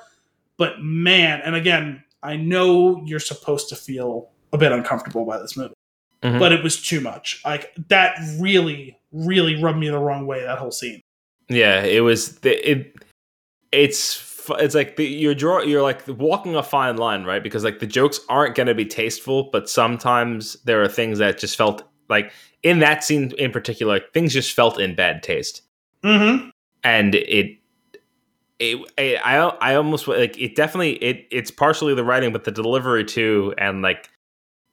But man, and again, I know you're supposed to feel a bit uncomfortable by this movie mm-hmm. but it was too much. Like that really, really rubbed me the wrong way. That whole scene. Yeah, it was. It. It's it's like the, you're draw you're like walking a fine line, right? Because like the jokes aren't going to be tasteful, but sometimes there are things that just felt like in that scene in particular, things just felt in bad taste. Mm-hmm. And it, it, it, I, I almost like it. Definitely, it, it's partially the writing, but the delivery too, and like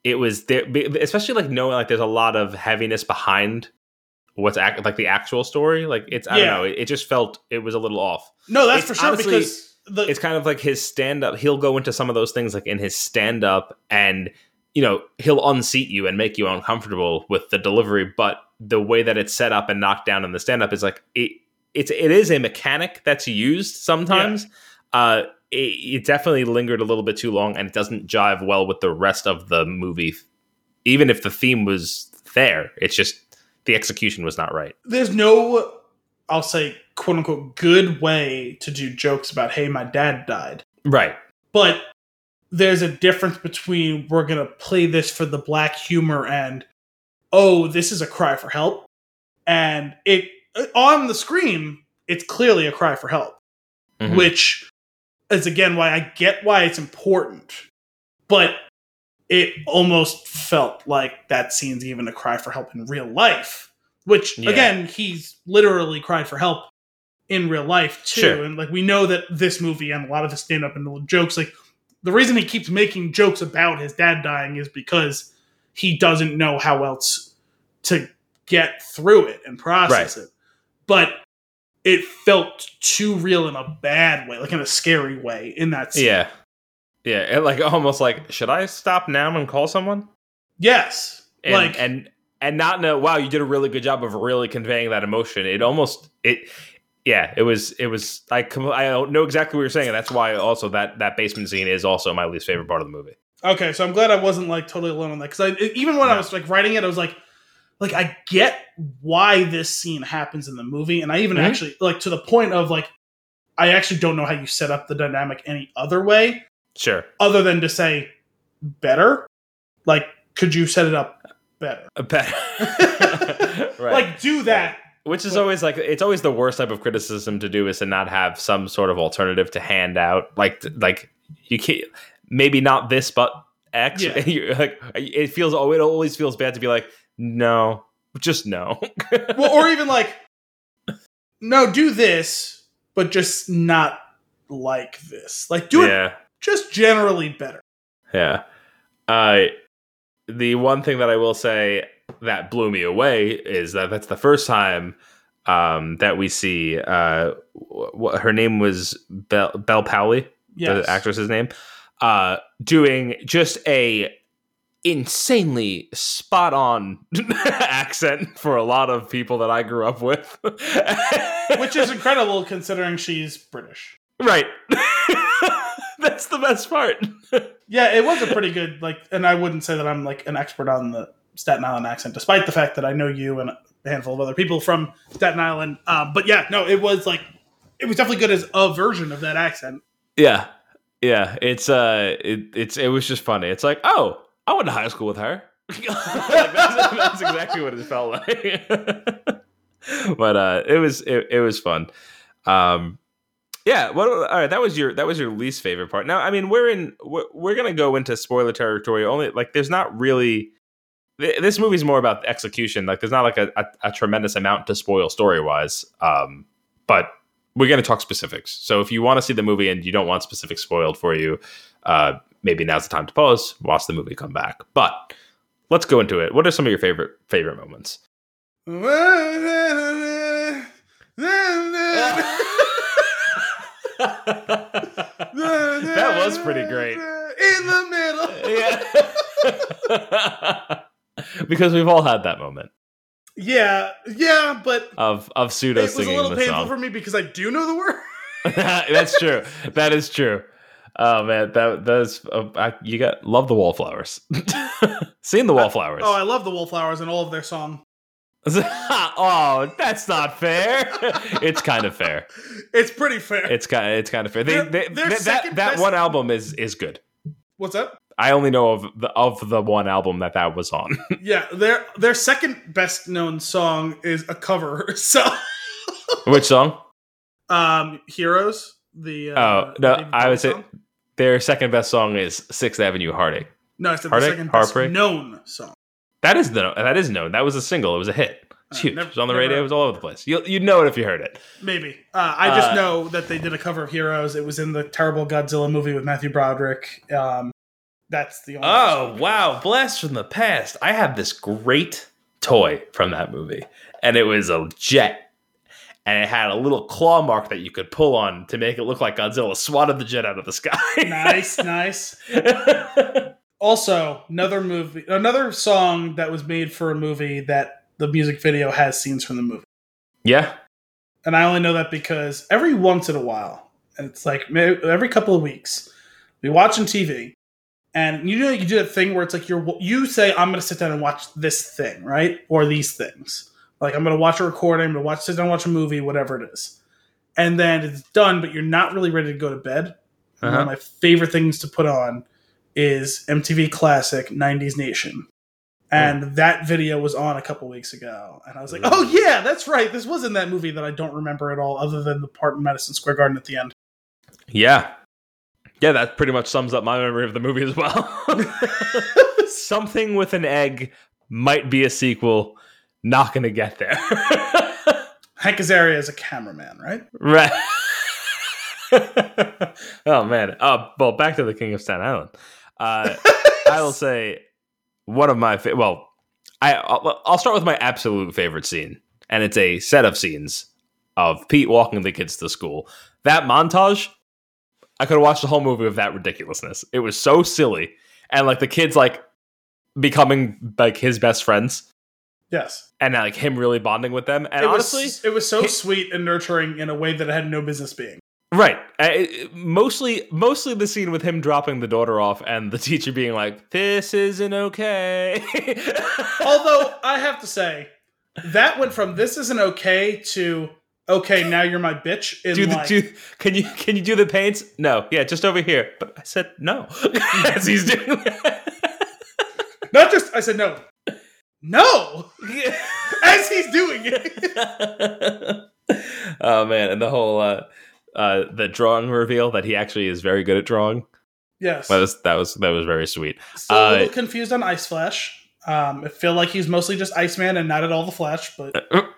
it was there, especially like knowing like there's a lot of heaviness behind what's act- like the actual story. Like it's I Yeah. don't know. It, it just felt it was a little off. No, that's It's for sure honestly- because the It's kind of like his stand up. He'll go into some of those things like in his stand up, and you know he'll unseat you and make you uncomfortable with the delivery. But the way that it's set up and knocked down in the stand up is like it. It's it is a mechanic that's used sometimes. Uh, it, it definitely lingered a little bit too long, and it doesn't jive well with the rest of the movie. Even if the theme was there, it's just the execution was not right. there's no I'll say quote unquote good way to do jokes about hey my dad died. Right. But there's a difference between we're gonna play this for the black humor and oh this is a cry for help and it on the screen it's clearly a cry for help Mhm. which is again why I get why it's important but it almost felt like that scene's even a cry for help in real life which Yeah. again he's literally cried for help in real life too Sure. and like we know that this movie and a lot of the stand-up and the jokes like the reason he keeps making jokes about his dad dying is because he doesn't know how else to get through it and process it but it felt too real in a bad way like in a scary way in that scene. Yeah. Yeah. And like almost like, should I stop now and call someone? yes And, like and and not know, wow, you did a really good job of really conveying that emotion. It almost it yeah, it was it was I com- I don't know exactly what you're saying, and that's why also that that basement scene is also my least favorite part of the movie. Okay, so I'm glad I wasn't like totally alone on that because I even when I was like writing it, I was like, like I get why this scene happens in the movie, and I even Mhm. actually like to the point of like, I actually don't know how you set up the dynamic any other way Sure. other than to say better. Like, could you set it up better? A pet- right. Like, do that. Which is always like it's always the worst type of criticism to do is to not have some sort of alternative to hand out. Like like you can't maybe not this but X. Yeah. Like it feels oh it always feels bad to be like no just no. well, or even like, no, do this, but just not like this. Like, do it just generally better. yeah. Uh, the one thing that I will say that blew me away is that that's the first time um, that we see uh, what her name was Bel, Bel Powley. Yes. the actress's name, uh, doing just a insanely spot on accent for a lot of people that I grew up with, which is incredible considering she's British. right. That's the best part. Yeah, it was a pretty good like, and I wouldn't say that I'm like an expert on the Staten Island accent, despite the fact that I know you and a handful of other people from Staten Island. Um, but yeah, no, it was like it was definitely good as a version of that accent. Yeah, yeah. It's uh, it, it's it was just funny. It's like, oh, I went to high school with her. Like, that's, that's exactly what it felt like. but uh, it was it, it was fun. Um, yeah. What? All right. That was your that was your least favorite part. Now, I mean, we're in we're, we're gonna go into spoiler territory. Only like there's not really. th- This movie's more about execution. Like, there's not like a, a, a tremendous amount to spoil story wise. Um, but we're going to talk specifics. So if you want to see the movie and you don't want specifics spoiled for you, uh, maybe now's the time to pause, watch the movie, come back. But let's go into it. What are some of your favorite favorite moments? that was pretty great. In the middle. Yeah. because we've all had that moment Yeah, yeah, but of of pseudo it was a singing little painful song. for me because I do know the word. That's true. That is true. Oh man, that that's uh, I, you got love the wallflowers. Seen the wallflowers. Oh, I love the Wallflowers and all of their song. oh, that's not fair. it's kind of fair. It's pretty fair. It's kind. It's kind of fair. They, Their- they, their that that best- one album is is good. What's up? I only know of the of the one album that that was on. Yeah, their their second best known song is a cover. So, Which song? um, Heroes. The uh, Oh no, I would say song. Their second best song is Sixth Avenue Heartache. no, it's the Heartache? second best Heartbreak? known song. That is the that is known. That was a single. It was a hit. It's Uh, huge. never- it was on the radio. heard. It was all over the place. You you'd know it if you heard it. Maybe. Uh, I just Uh, know that they did a cover of Heroes. It was in the terrible Godzilla movie with Matthew Broderick. Um, that's the only. Oh wow, blast from the past. I have this great toy from that movie, and it was a jet, and it had a little claw mark that you could pull on to make it look like Godzilla swatted the jet out of the sky. nice, nice. Also, another movie, another song that was made for a movie that the music video has scenes from the movie. yeah, And I only know that because every once in a while, and it's like every couple of weeks, we watching TV, and you know you do that thing where it's like you're you say I'm going to sit down and watch this thing, right, or these things. Like I'm going to watch a recording, I'm to watch sit down and watch a movie, whatever it is, and then it's done, but you're not really ready to go to bed. One Uh-huh. of my favorite things to put on is MTV Classic '90s Nation. And that video was on a couple weeks ago, and I was like. "Oh yeah, that's right. This was in that movie that I don't remember at all, other than the part in Madison Square Garden at the end." yeah, yeah. That pretty much sums up my memory of the movie as well. Something with an egg might be a sequel. Not going to get there. Hank Azaria is a cameraman, right? Right. oh man. Uh, well, back to the King of Staten Island. Uh, I will say one of my fa- well, I I'll, I'll start with my absolute favorite scene, and it's a set of scenes of Pete walking the kids to school. That montage, I could have watched the whole movie of that ridiculousness. It was so silly, and like the kids like becoming like his best friends, Yes. and like him really bonding with them. And it honestly, was it was so he- sweet and nurturing in a way that it had no business being. Right. Uh, mostly, mostly the scene with him dropping the daughter off and the teacher being like, "This isn't okay." Although I have to say, that went from "this isn't okay" to "okay, now you're my bitch." In do the like, do, can you can you do the paints? No. Yeah, just over here. But I said no as he's doing that. not just I said no, no, as he's doing it. oh man, and the whole uh, uh, the drawing reveal that he actually is very good at drawing. Yes. That was that was that was very sweet. Still a Uh, little confused on Ice Flash. Um, I feel like he's mostly just Iceman and not at all the Flash, but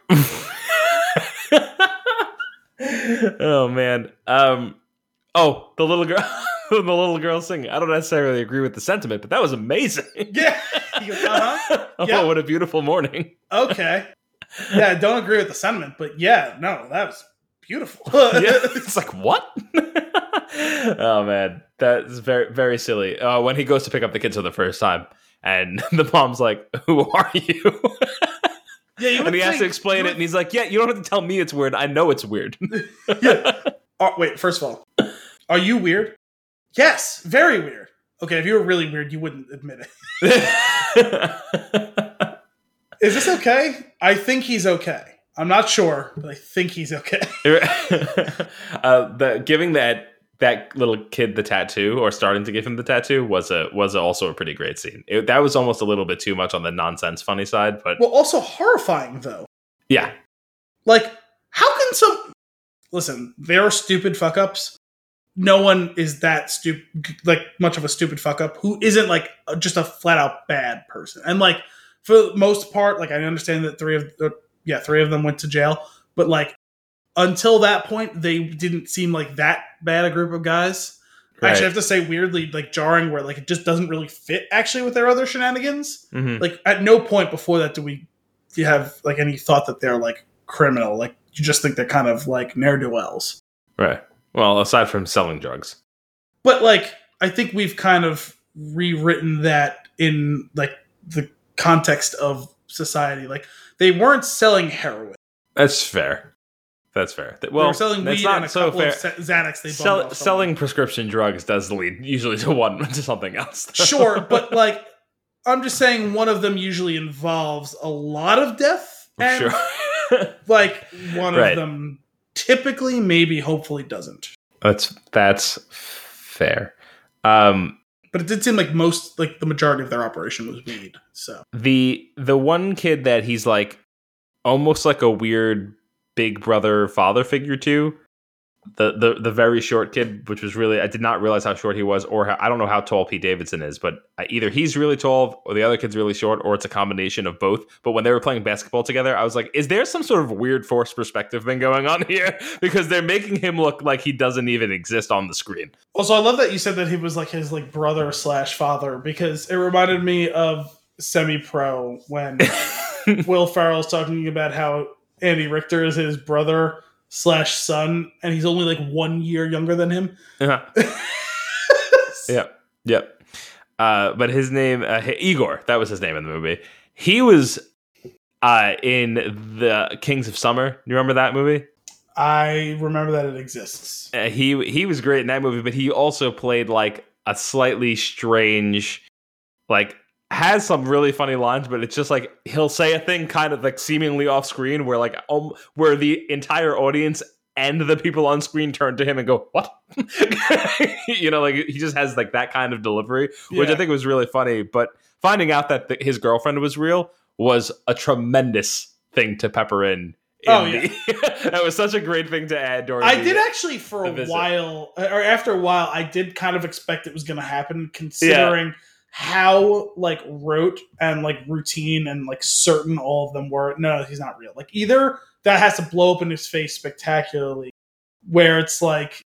oh man. Um oh, the little girl the little girl singing. I don't necessarily agree with the sentiment, but that was amazing. yeah. Goes, uh-huh. oh, Yeah. what a beautiful morning. Okay. Yeah, I don't agree with the sentiment, but yeah, no, that was beautiful. yeah. It's like what? oh man. That's very very silly. Uh, when he goes to pick up the kids for the first time and the mom's like, Who are you? yeah, you and he has to explain it, would- and he's like, "Yeah, you don't have to tell me it's weird. I know it's weird." yeah. Oh, wait, first of all, are you weird? Yes, very weird. Okay, if you were really weird, you wouldn't admit it. Is this okay? I think he's okay. I'm not sure, but I think he's okay. uh, the giving that that little kid the tattoo, or starting to give him the tattoo, was a was also a pretty great scene. It, that was almost a little bit too much on the nonsense funny side, but Well, also horrifying though. yeah, Like, how can some listen? There are stupid fuck ups. No one is that stupid, like much of a stupid fuck up who isn't like just a flat out bad person. And like for the most part, like I understand that three of the yeah three of them went to jail, but like until that point, they didn't seem like that bad a group of guys. right. Actually, I have to say weirdly like jarring where like it just doesn't really fit actually with their other shenanigans Mhm. like at no point before that do we do you have like any thought that they're like criminal like you just think they're kind of like ne'er-do-wells right. Well, aside from selling drugs, but like i think we've kind of rewritten that in like the context of society like they weren't selling heroin that's fair. That's fair. Th- they Well, were selling that's weed not and a so couple fair. of xanax they Sell, selling prescription drugs does lead usually to one to something else. sure but like i'm just saying one of them usually involves a lot of death and sure. like one Right. of them typically maybe hopefully doesn't That's that's fair. Um, but it did seem like most like the majority of their operation was weed so the the one kid that he's like almost like a weird big brother father figure to the the the very short kid which was really i did not realize how short he was or how, i don't know how tall pete davidson is but either he's really tall or the other kid's really short or it's a combination of both. But when they were playing basketball together i was like is there some sort of weird forced perspective thing going on here? Because they're making him look like he doesn't even exist on the screen. Also i love that you said that he was like his like brother slash father because it reminded me of semi pro when Will Ferrell's talking about how Andy Richter is his brother slash son, and he's only like one year younger than him. Uh-huh. yep, yep. Uh, but his name, uh, Igor, that was his name in the movie. He was uh, in the Kings of Summer. You remember that movie? I remember that it exists. Uh, he he was great in that movie, but he also played like a slightly strange, like has some really funny lines, but it's just like he'll say a thing kind of like seemingly off screen, where like um, where the entire audience and the people on screen turn to him and go, "What?" you know, like he just has like that kind of delivery, which Yeah. I think was really funny. But finding out that th- his girlfriend was real was a tremendous thing to pepper in. in Oh, the- that was such a great thing to add during. I did actually for a visit. while, or after a while, I did kind of expect it was going to happen, considering how like rote and like routine and like certain all of them were. No, he's not real. Like either that has to blow up in his face spectacularly, where it's like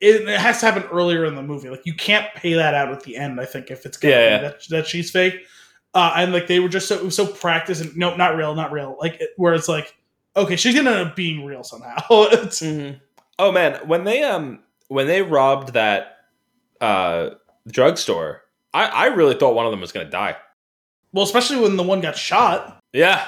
it, it has to happen earlier in the movie. Like you can't pay that out at the end. I think if it's gonna Yeah, be yeah. that that she's fake, uh, and like they were just so it was so practiced and no, not real, not real. Like it- where it's like okay, she's gonna end up being real somehow. It's- Mhm. Oh man, when they um when they robbed that uh drugstore, I I really thought one of them was gonna die. Well, especially when the one got shot. Yeah,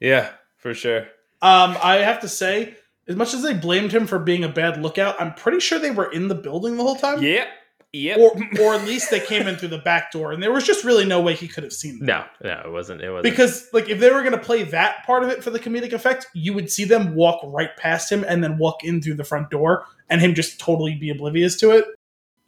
yeah, for sure. Um, I have to say, as much as they blamed him for being a bad lookout, I'm pretty sure they were in the building the whole time. Yeah. yep. Or, or at least they came in through the back door, and there was just really no way he could have seen them. no, no, it wasn't. It wasn't. Because, like, if they were going to play that part of it for the comedic effect, you would see them walk right past him and then walk in through the front door, and him just totally be oblivious to it.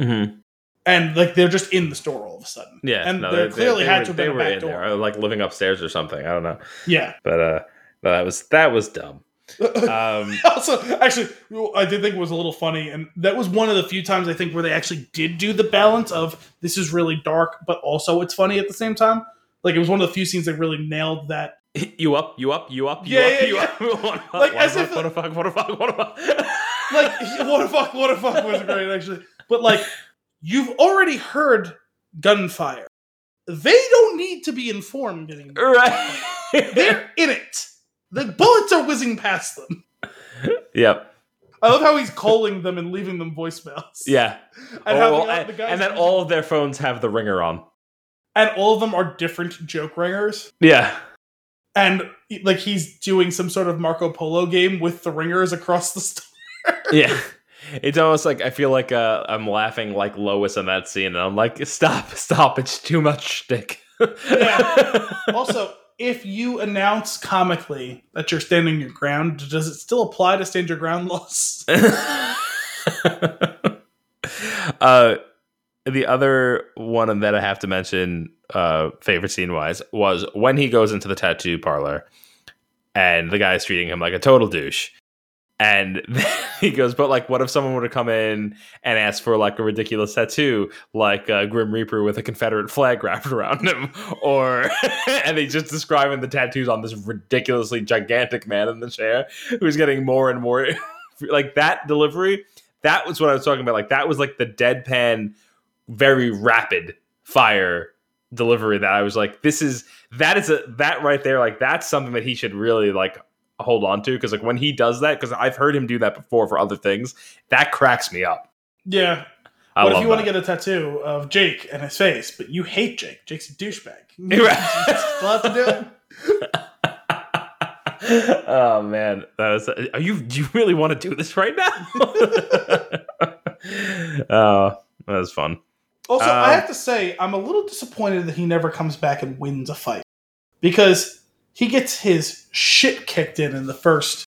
Mhm. And like they're just in the store all of a sudden. yeah, and no, they- clearly they had were- to have they a were in door. there, like living upstairs or something. I don't know, Yeah. but uh, but that was that was dumb. Um, also, actually, I did think it was a little funny, and that was one of the few times I think where they actually did do the balance of this is really dark, but also it's funny at the same time. Like it was one of the few scenes that really nailed that. you up, you up, you up, you Yeah, up, yeah, you yeah. up. What the fuck, Like, what as if- fuck, what a fuck, what a fuck, what the fuck. Like what a fuck, what a fuck was great actually. But like you've already heard gunfire. They don't need to be informed anymore. right. They're in it. The bullets are whizzing past them. yep. I love how he's calling them and leaving them voicemails. Yeah. and, Oh, how well, the, and, the guys and then all of their phones have the ringer on. and all of them are different joke ringers. Yeah. and like he's doing some sort of Marco Polo game with the ringers across the store. Yeah. It's almost like I feel like uh, I'm laughing like Lois in that scene, and I'm like, stop, stop, it's too much shtick. Yeah. Also, if you announce comically that you're standing your ground, does it still apply to stand your ground laws? uh, the other one that I have to mention, uh, favorite scene wise, was when he goes into the tattoo parlor and the guy's treating him like a total douche. And he goes, but like, what if someone were to come in and ask for like a ridiculous tattoo, like a Grim Reaper with a Confederate flag wrapped around him, or and they just describing the tattoos on this ridiculously gigantic man in the chair who's getting more and more like that delivery. That was what I was talking about. Like that was like the deadpan, very rapid fire delivery that I was like, this is that is a that right there. Like that's something that he should really like hold on to because like when he does that because I've heard him do that before for other things that cracks me up. yeah. I what if you want to get a tattoo of Jake and his face, but you hate Jake? Jake's a douchebag. Right. Still have to do it. oh man, that was. Are you? Do you really want to do this right now? oh, that was fun. Also, I Um, have to say, I'm a little disappointed that he never comes back and wins a fight because he gets his shit kicked in in the first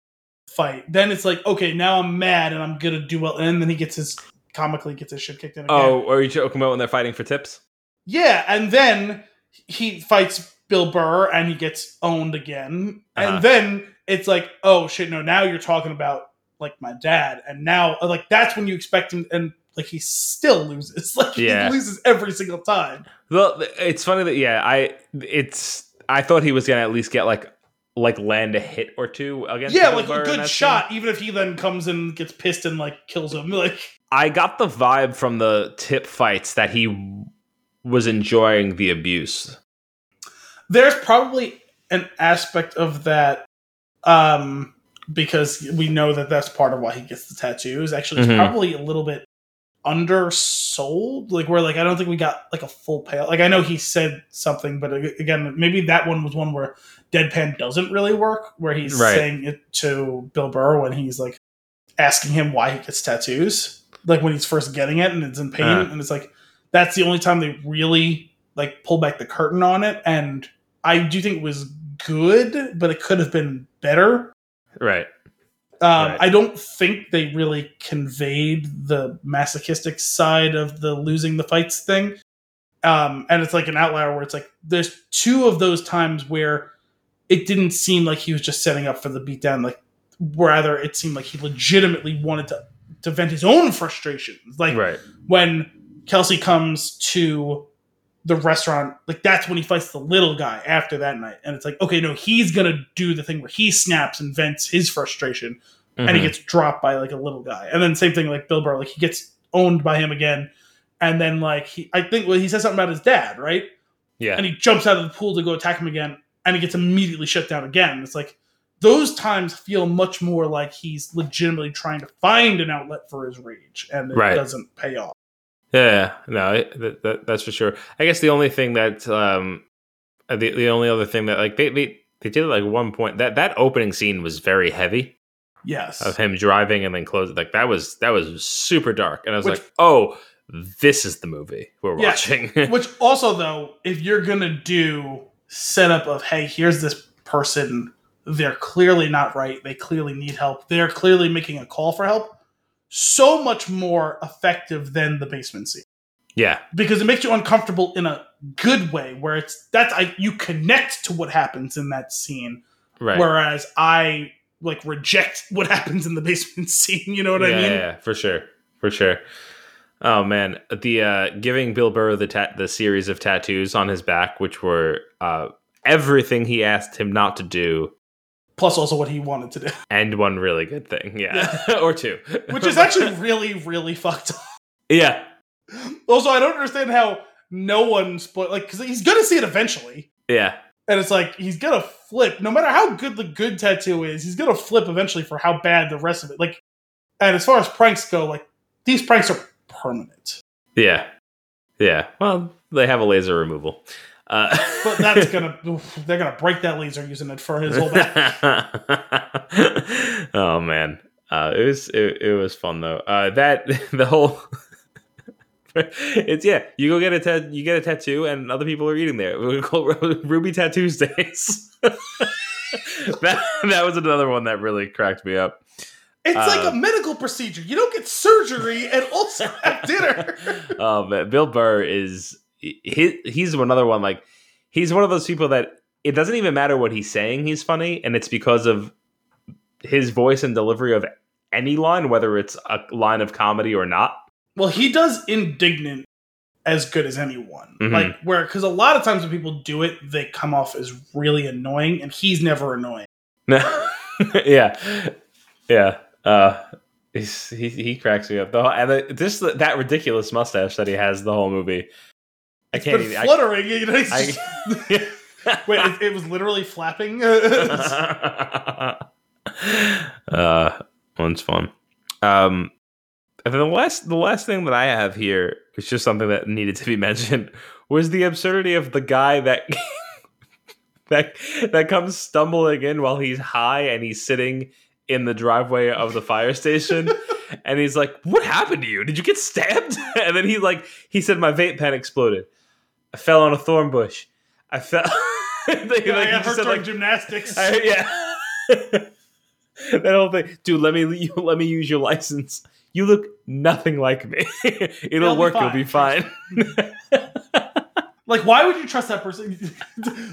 fight. Then it's like, okay, now I'm mad and I'm gonna do well, and then he gets his comically gets his shit kicked in. Again. Oh, are you joking about when they're fighting for tips? yeah, and then he fights Bill Burr and he gets owned again, Uh-huh. and then it's like, oh shit, no, now you're talking about like my dad, and now like that's when you expect him and. Like he still loses. Like Yeah. he loses every single time. Well, it's funny that yeah, I it's I thought he was gonna at least get like like land a hit or two against. yeah, like a good shot, even if he then comes and gets pissed and like kills him. Like. I got the vibe from the tip fights that he was enjoying the abuse. there's probably an aspect of that um because we know that that's part of why he gets the tattoos actually it's Mhm. probably a little bit undersold like where like i don't think we got like a full payout like i know he said something but again maybe that one was one where deadpan doesn't really work where he's Right. saying it to bill burr when he's like asking him why he gets tattoos like when he's first getting it and it's in pain Uh. and it's like that's the only time they really like pull back the curtain on it and i do think it was good but it could have been better Right. Um, Right. I don't think they really conveyed the masochistic side of the losing the fights thing. Um, and it's like an outlier where it's like there's two of those times where it didn't seem like he was just setting up for the beatdown. Like rather, it seemed like he legitimately wanted to to vent his own frustrations. Like right. when Kelsey comes to the restaurant, like that's when he fights the little guy after that night. And it's like, okay, no, he's gonna do the thing where he snaps and vents his frustration and he Mhm. gets dropped by like a little guy. And then same thing like Bill Burr, like he gets owned by him again. And then like he I think well he says something about his dad, right? yeah. And he jumps out of the pool to go attack him again, and he gets immediately shut down again. It's like those times feel much more like he's legitimately trying to find an outlet for his rage, and it Right. doesn't pay off. Yeah, no, that, that, that's for sure. I guess the only thing that um, uh, the the only other thing that like they they they did like one point that that opening scene was very heavy Yes. of him driving and then closing like that was that was super dark and I was Which- like, oh, this is the movie we're Yeah. watching. Which also though, if you're gonna do setup of hey, here's this person, they're clearly not right, they clearly need help, they're clearly making a call for help, so much more effective than the basement scene. yeah, Because it makes you uncomfortable in a good way, where it's that's I you connect to what happens in that scene. right. Whereas I like reject what happens in the basement scene. You know what yeah, I mean? yeah, for sure, for sure. Oh man, the uh, giving Bill Burr the ta- the series of tattoos on his back, which were uh, everything he asked him not to do, Plus, also what he wanted to do, and one really good thing, yeah, or two, which is actually really, really fucked up. yeah, Also, I don't understand how no one spoil like because he's gonna see it eventually, yeah, and it's like he's gonna flip. No matter how good the good tattoo is, he's gonna flip eventually for how bad the rest of it. Like, and as far as pranks go, like these pranks are permanent. yeah, yeah. Well, they have a laser removal, uh, But that's gonna they're gonna break that laser using it for his whole back. oh man, uh, it was it, it was fun though. Uh, that the whole it's yeah. You go get a tat, you get a tattoo, and other people are eating there. We call Ruby Tattoos Days. that that was another one that really cracked me up. It's like Uh, a medical procedure. You don't get surgery and also have dinner. oh man, Bill Burr is he, he's another one like he's one of those people that it doesn't even matter what he's saying he's funny and it's because of his voice and delivery of any line whether it's a line of comedy or not well, he does indignant as good as anyone. Mhm. Like where because a lot of times when people do it, they come off as really annoying, and he's never annoying. no yeah yeah uh he's, he, he cracks me up though and the, just that ridiculous mustache that he has the whole movie i It's can't even I- fluttering. you know, I- just- wait, it, it was literally flapping. uh, one's fun. Um, and then the last, the last thing that I have here is just something that needed to be mentioned was the absurdity of the guy that that that comes stumbling in while he's high and he's sitting in the driveway of the fire station. And he's like, "What happened to you? Did you get stabbed?" And then he like he said, "My vape pen exploded. I fell on a thorn bush. I fell." Like, yeah, like, I got hurt said, like, gymnastics. I- yeah. that whole thing, dude. Let me you, let me use your license. You look nothing like me. It'll be work. You'll be fine. fine. like, why would you trust that person?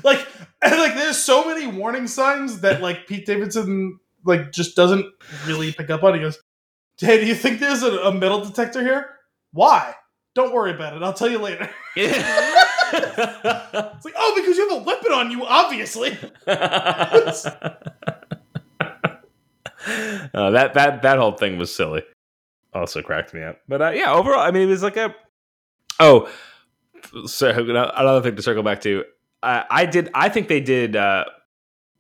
like, like, there's so many warning signs that like Pete Davidson like just doesn't really pick up on. He goes, "Hey, do you think there's a, a metal detector here? Why? Don't worry about it. I'll tell you later." It's like, oh, because you have a weapon on you, obviously. Uh, that that that whole thing was silly. Also cracked me up. But uh, yeah, overall, I mean, it was like a. Oh, so another thing to circle back to. Uh, I did. I think they did uh,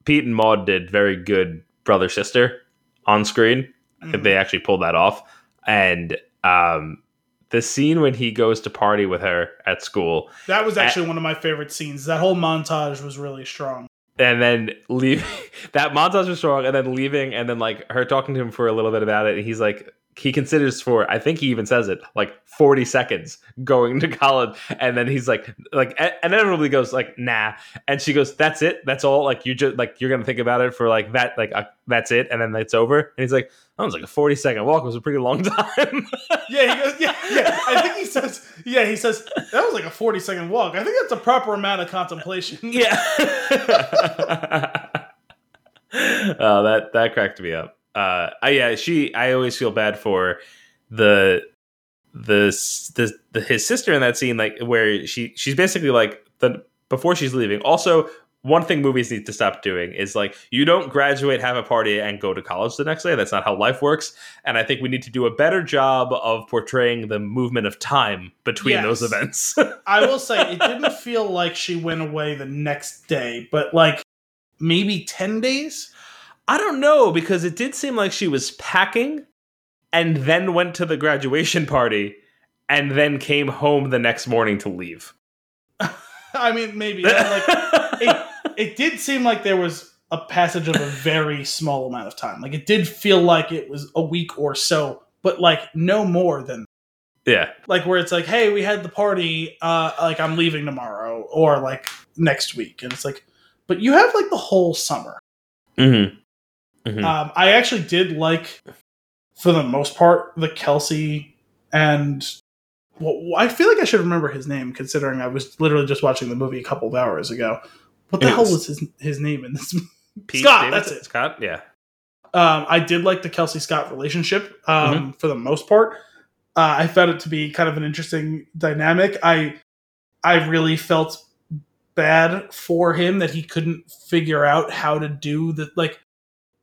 Pete and Maude did very good brother sister on screen. Mhm. They actually pulled that off, and um, the scene when he goes to party with her at school, That was actually one of my favorite scenes. That whole montage was really strong. and then leave that montage was strong, and then leaving, and then like her talking to him for a little bit about it, and he's like. He considers for I think he even says it like 40 seconds going to college. And then he's like like and inevitably goes like nah. And she goes that's it? That's all? Like you just like you're gonna think about it for like that like uh, that's it? And then it's over? And he's like that was like a 40 second walk. It was a pretty long time. Yeah, he goes, yeah, yeah. I think he says, yeah, he says that was like a forty second walk. I think that's a proper amount of contemplation. yeah. Oh that that cracked me up uh I, yeah she i always feel bad for the the, the the his sister in that scene like where she she's basically like the before she's leaving also one thing movies need to stop doing is like you don't graduate have a party and go to college the next day that's not how life works and i think we need to do a better job of portraying the movement of time between Yes. those events I will say it didn't feel like she went away the next day, but like maybe ten days. I don't know because it did seem like she was packing and then went to the graduation party and then came home the next morning to leave. I mean, maybe like it, it did seem like there was a passage of a very small amount of time. Like it did feel like it was a week or so, but like no more than yeah. like where it's like, hey, we had the party, uh, like I'm leaving tomorrow or like next week, and it's like, but you have like the whole summer. Mm-hmm. Hmm. Um, I actually did like, for the most part, the Kelsey and. Well, I feel like I should remember his name, considering I was literally just watching the movie a couple of hours ago. What the It hell was- was his his name in this? Pete Scott, that's it. Scott, yeah. Um, I did like the Kelsey Scott relationship um, Mm-hmm. for the most part. Uh, I found it to be kind of an interesting dynamic. I I really felt bad for him that he couldn't figure out how to do the like.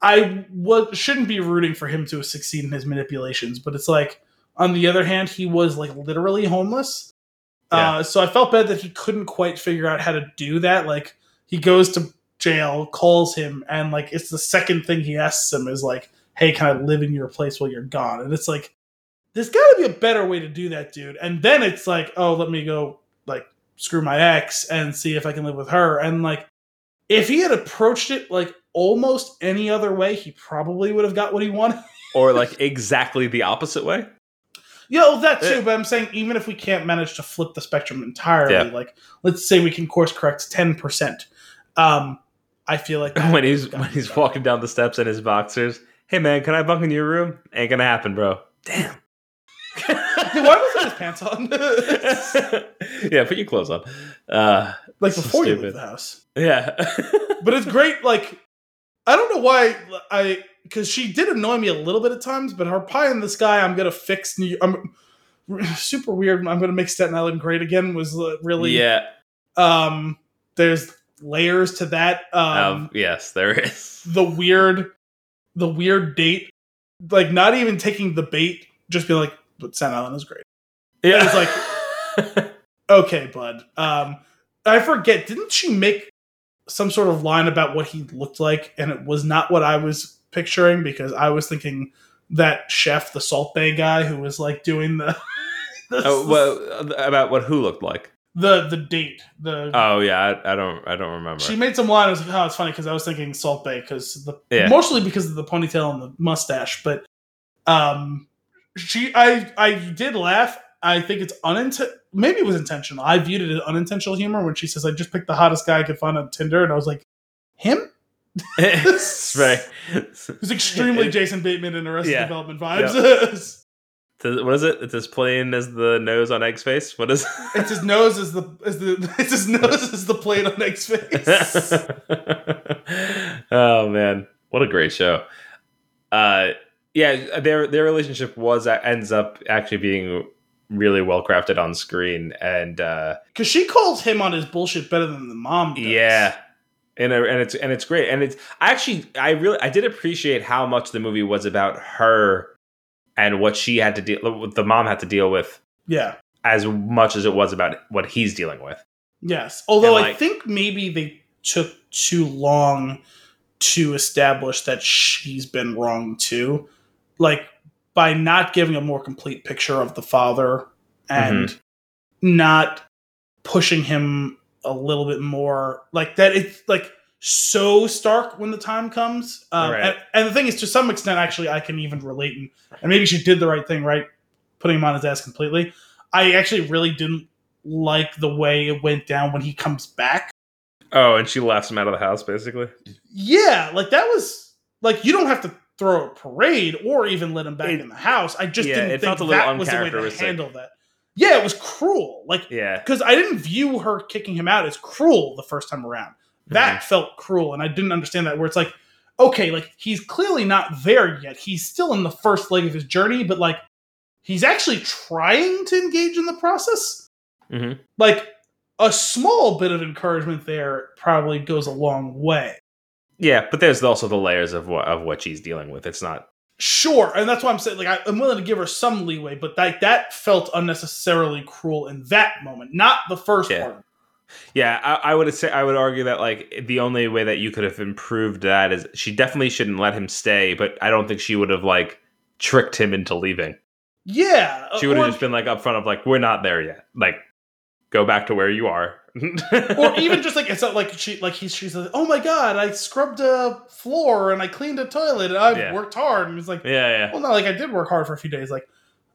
I was shouldn't be rooting for him to succeed in his manipulations, but it's like on the other hand, he was like literally homeless. Yeah. Uh, so I felt bad that he couldn't quite figure out how to do that. Like he goes to jail, calls him, and like it's the second thing he asks him is like, "Hey, can I live in your place while you're gone?" And it's like, there's got to be a better way to do that, dude. And then it's like, oh, let me go like screw my ex and see if I can live with her. And like, if he had approached it like almost any other way, he probably would have got what he wanted. Or like exactly the opposite way. Yeah, well, that too. Eh. But I'm saying even if we can't manage to flip the spectrum entirely, Yeah. like let's say we can course correct ten percent. Um, I feel like when he's when he's better. walking down the steps in his boxers. Hey man, can I bunk in your room? Ain't gonna happen, bro. Damn. Why wasn't his pants on? yeah, put your clothes on. Uh, like before you leave the house. yeah. But it's great. Like I don't know why I because she did annoy me a little bit at times, but her pie in the sky. I'm gonna fix New. I'm super weird. I'm gonna make Staten Island great again. Was uh, really yeah. Um, there's layers to that. Um, Um, yes, there is. the weird the weird date like not even taking the bait just be like but Staten Island is great Yeah, it's like okay bud um I forget didn't she make some sort of line about what he looked like and it was not what I was picturing because I was thinking that chef the Salt Bae guy who was like doing the the, oh, well, about what who looked like. the the date the Oh yeah, I, I don't I don't remember. She made some line. I was like, "Oh, it's funny" because I was thinking Salt Bae because the Yeah. mostly because of the ponytail and the mustache. But um, she, I, I did laugh. I think it's unintentional. Maybe it was intentional. I viewed it as unintentional humor when she says, "I just picked the hottest guy I could find on Tinder," and I was like, "Him?" it's right. Who's extremely Jason Bateman in Arrested Yeah. Development vibes. What is it? It's as plain as the nose on Egg's face. What is? It? it's his nose is the is the it's his nose is the plane on Egg's face. oh man, what a great show! Uh, yeah, their their relationship was ends up actually being really well crafted on screen, and uh, Because she calls him on his bullshit better than the mom does. yeah, and uh, and it's and it's great, and it's I actually I really I did appreciate how much the movie was about her and what she had to deal, what the mom had to deal with, Yeah. as much as it was about what he's dealing with. Yes. Although And, I think maybe they took too long to establish that she's been wrong too. Like by not giving a more complete picture of the father and not pushing him a little bit more like that it's like so stark when the time comes. Um, Right. and, and the thing is to some extent actually i can even relate and, and maybe she did the right thing right? Putting him on his ass completely. I actually really didn't like the way it went down when he comes back. Oh, and she laughs him out of the house, basically. yeah like that was like you don't have to throw a parade or even let him back It- in the house i just yeah, didn't think that was the way to handle that yeah it was cruel like Yeah. because I didn't view her kicking him out as cruel the first time around. That Mm-hmm. felt cruel, and I didn't understand that. Where it's like, okay, like he's clearly not there yet. He's still in the first leg of his journey, but like he's actually trying to engage in the process. Mhm. Like a small bit of encouragement there probably goes a long way. Yeah, but there's also the layers of what of what she's dealing with. It's not. Sure, and that's why I'm saying like I, I'm willing to give her some leeway, but like that felt unnecessarily cruel in that moment, not the first Yeah. part. Yeah, I, I would say I would argue that like the only way that you could have improved that is she definitely shouldn't let him stay, but I don't think she would have like tricked him into leaving. Yeah, She would have just been like upfront of like we're not there yet. Like go back to where you are. or even just like it's not like she like he's she's like oh my god I scrubbed a floor and I cleaned a toilet and I've Yeah. worked hard and it's like yeah, yeah. well no like I did work hard for a few days like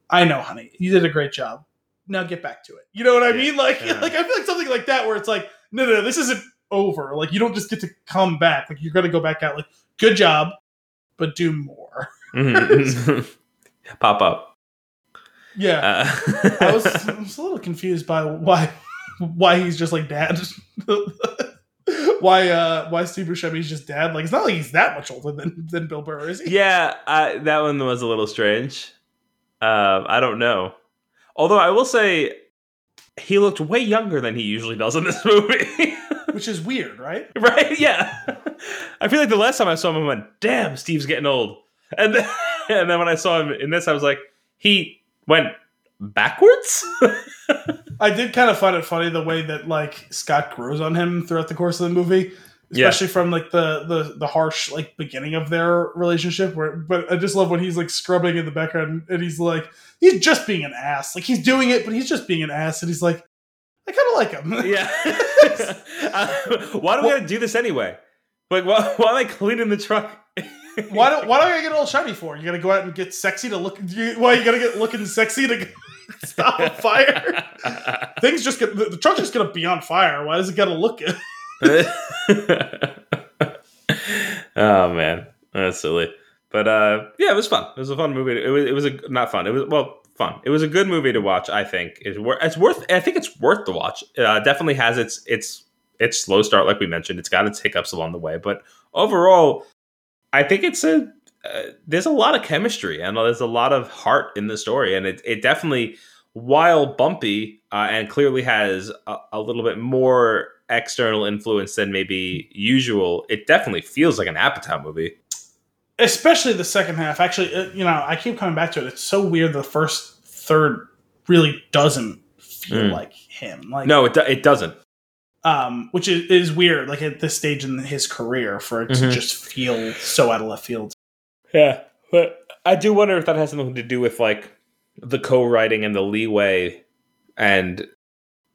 I know honey you did a great job now get back to it you know what I Yeah. mean like Yeah. like I feel like something like that where it's like no no no this isn't over like you don't just get to come back like you're gonna go back out like good job but do more Mhm. Pop up. Yeah Uh, I was, I was a little confused by why why he's just like dad. why uh why Steve Buscemi's just dad? Like it's not like he's that much older than than Bill Burr, is he? yeah, I, that one was a little strange. Um, I don't know. Although I will say, he looked way younger than he usually does in this movie. Which is weird, right? right? Yeah. I feel like the last time I saw him, I went, "Damn, Steve's getting old," and then, and then when I saw him in this, I was like, he went backwards. I did kind of find it funny the way that like Scott grows on him throughout the course of the movie. Yeah. Especially from like the, the the harsh like beginning of their relationship where but I just love when he's like scrubbing in the background and he's like he's just being an ass. Like he's doing it, but he's just being an ass and he's like, I kinda like him. yeah. Uh, why do we gotta do this anyway? Like, why, why am I cleaning the truck? Why do why do I get all shiny for? You gotta go out and get sexy to look. You, why you gotta get looking sexy to stop a fire? Things just get the, the truck's just gonna be on fire. Why does it gotta look oh man, that's silly. But uh, yeah, it was fun. It was a fun movie. It was, it was a not fun. It was well fun. It was a good movie to watch. I think it's worth. It's worth. I think it's worth the watch. Uh, definitely has its its its slow start, like we mentioned. It's got its hiccups along the way, but overall, I think it's a. Uh, there's a lot of chemistry and there's a lot of heart in the story, and it it definitely, while bumpy uh, and clearly has a, a little bit more external influence than maybe usual, it definitely feels like an Apatow movie. Especially the second half. Actually, uh, you know, I keep coming back to it. It's so weird. The first third really doesn't feel Mm. like him. Like No, it do- it doesn't. Um, which is, is weird. Like at this stage in his career, for it to Mhm. just feel so out of left field. Yeah, but I do wonder if that has something to do with like the co-writing and the leeway, and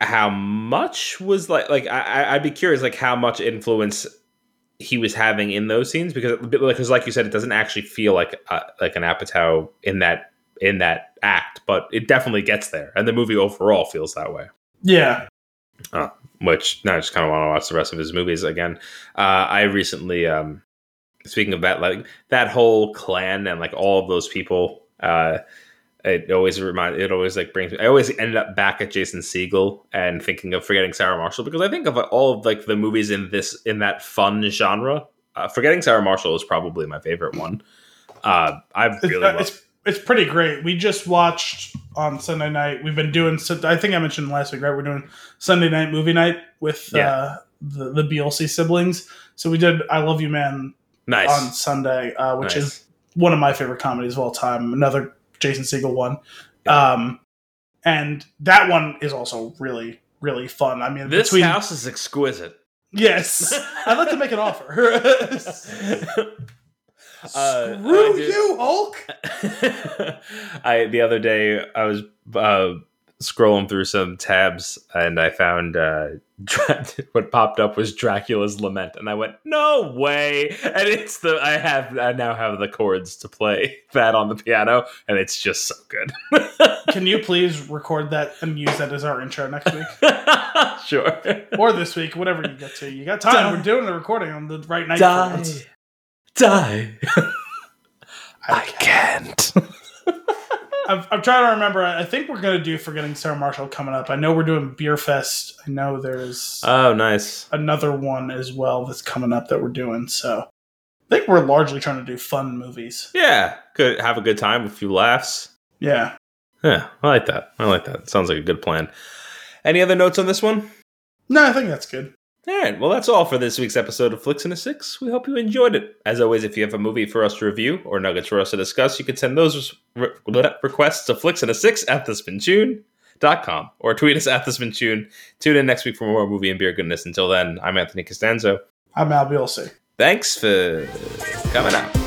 how much was like like I, I- I'd be curious like how much influence he was having in those scenes because because like you said it doesn't actually feel like uh, like an Apatow in that in that act, but it definitely gets there, and the movie overall feels that way. Yeah, which now I just kind of want to watch the rest of his movies again. Uh, I recently, um, speaking of that, like that whole clan and like all of those people, uh, it always remind it always like brings me. I always ended up back at Jason Segel and thinking of Forgetting Sarah Marshall because I think of all of like the movies in this in that fun genre. Uh, Forgetting Sarah Marshall is probably my favorite one. Uh, I it's, really uh, love. it's it's pretty great. We just watched on Sunday night. We've been doing. I think I mentioned last week, right? We're doing Sunday night movie night with Yeah. uh, the the BLC siblings. So we did "I Love You, Man" nice. on Sunday, uh, which Nice. is one of my favorite comedies of all time. Another Jason Segel one, um, and that one is also really really fun. I mean, this between house is exquisite. Yes, I'd like to make an offer. Uh, Screw did- you, Hulk. I the other day I was uh, scrolling through some tabs and I found uh, what popped up was Dracula's Lament, and I went, "No way!" And it's the I have I now have the chords to play that on the piano, and it's just so good. Can you please record that and use that as our intro next week sure. or this week, whatever you get to? You got time. Die. We're doing the recording on the right night. Die. Die. I can't. I'm, I'm trying to remember. I think we're going to do Forgetting Sarah Marshall coming up. I know we're doing Beerfest. I know there's Oh, nice. another one as well that's coming up that we're doing. So I think we're largely trying to do fun movies. Yeah, good. Have a good time, a few laughs. Yeah. Yeah, I like that. I like that. Sounds like a good plan. Any other notes on this one? No, I think that's good. All right. Well, that's all for this week's episode of Flicks in a Six. We hope you enjoyed it. As always, if you have a movie for us to review or nuggets for us to discuss, you can send those re- requests to flicks in a six at thespintune.com or tweet us at thespintune. Tune in next week for more movie and beer goodness. Until then, I'm Anthony Costanzo. I'm Al Bielsi. Thanks for coming out.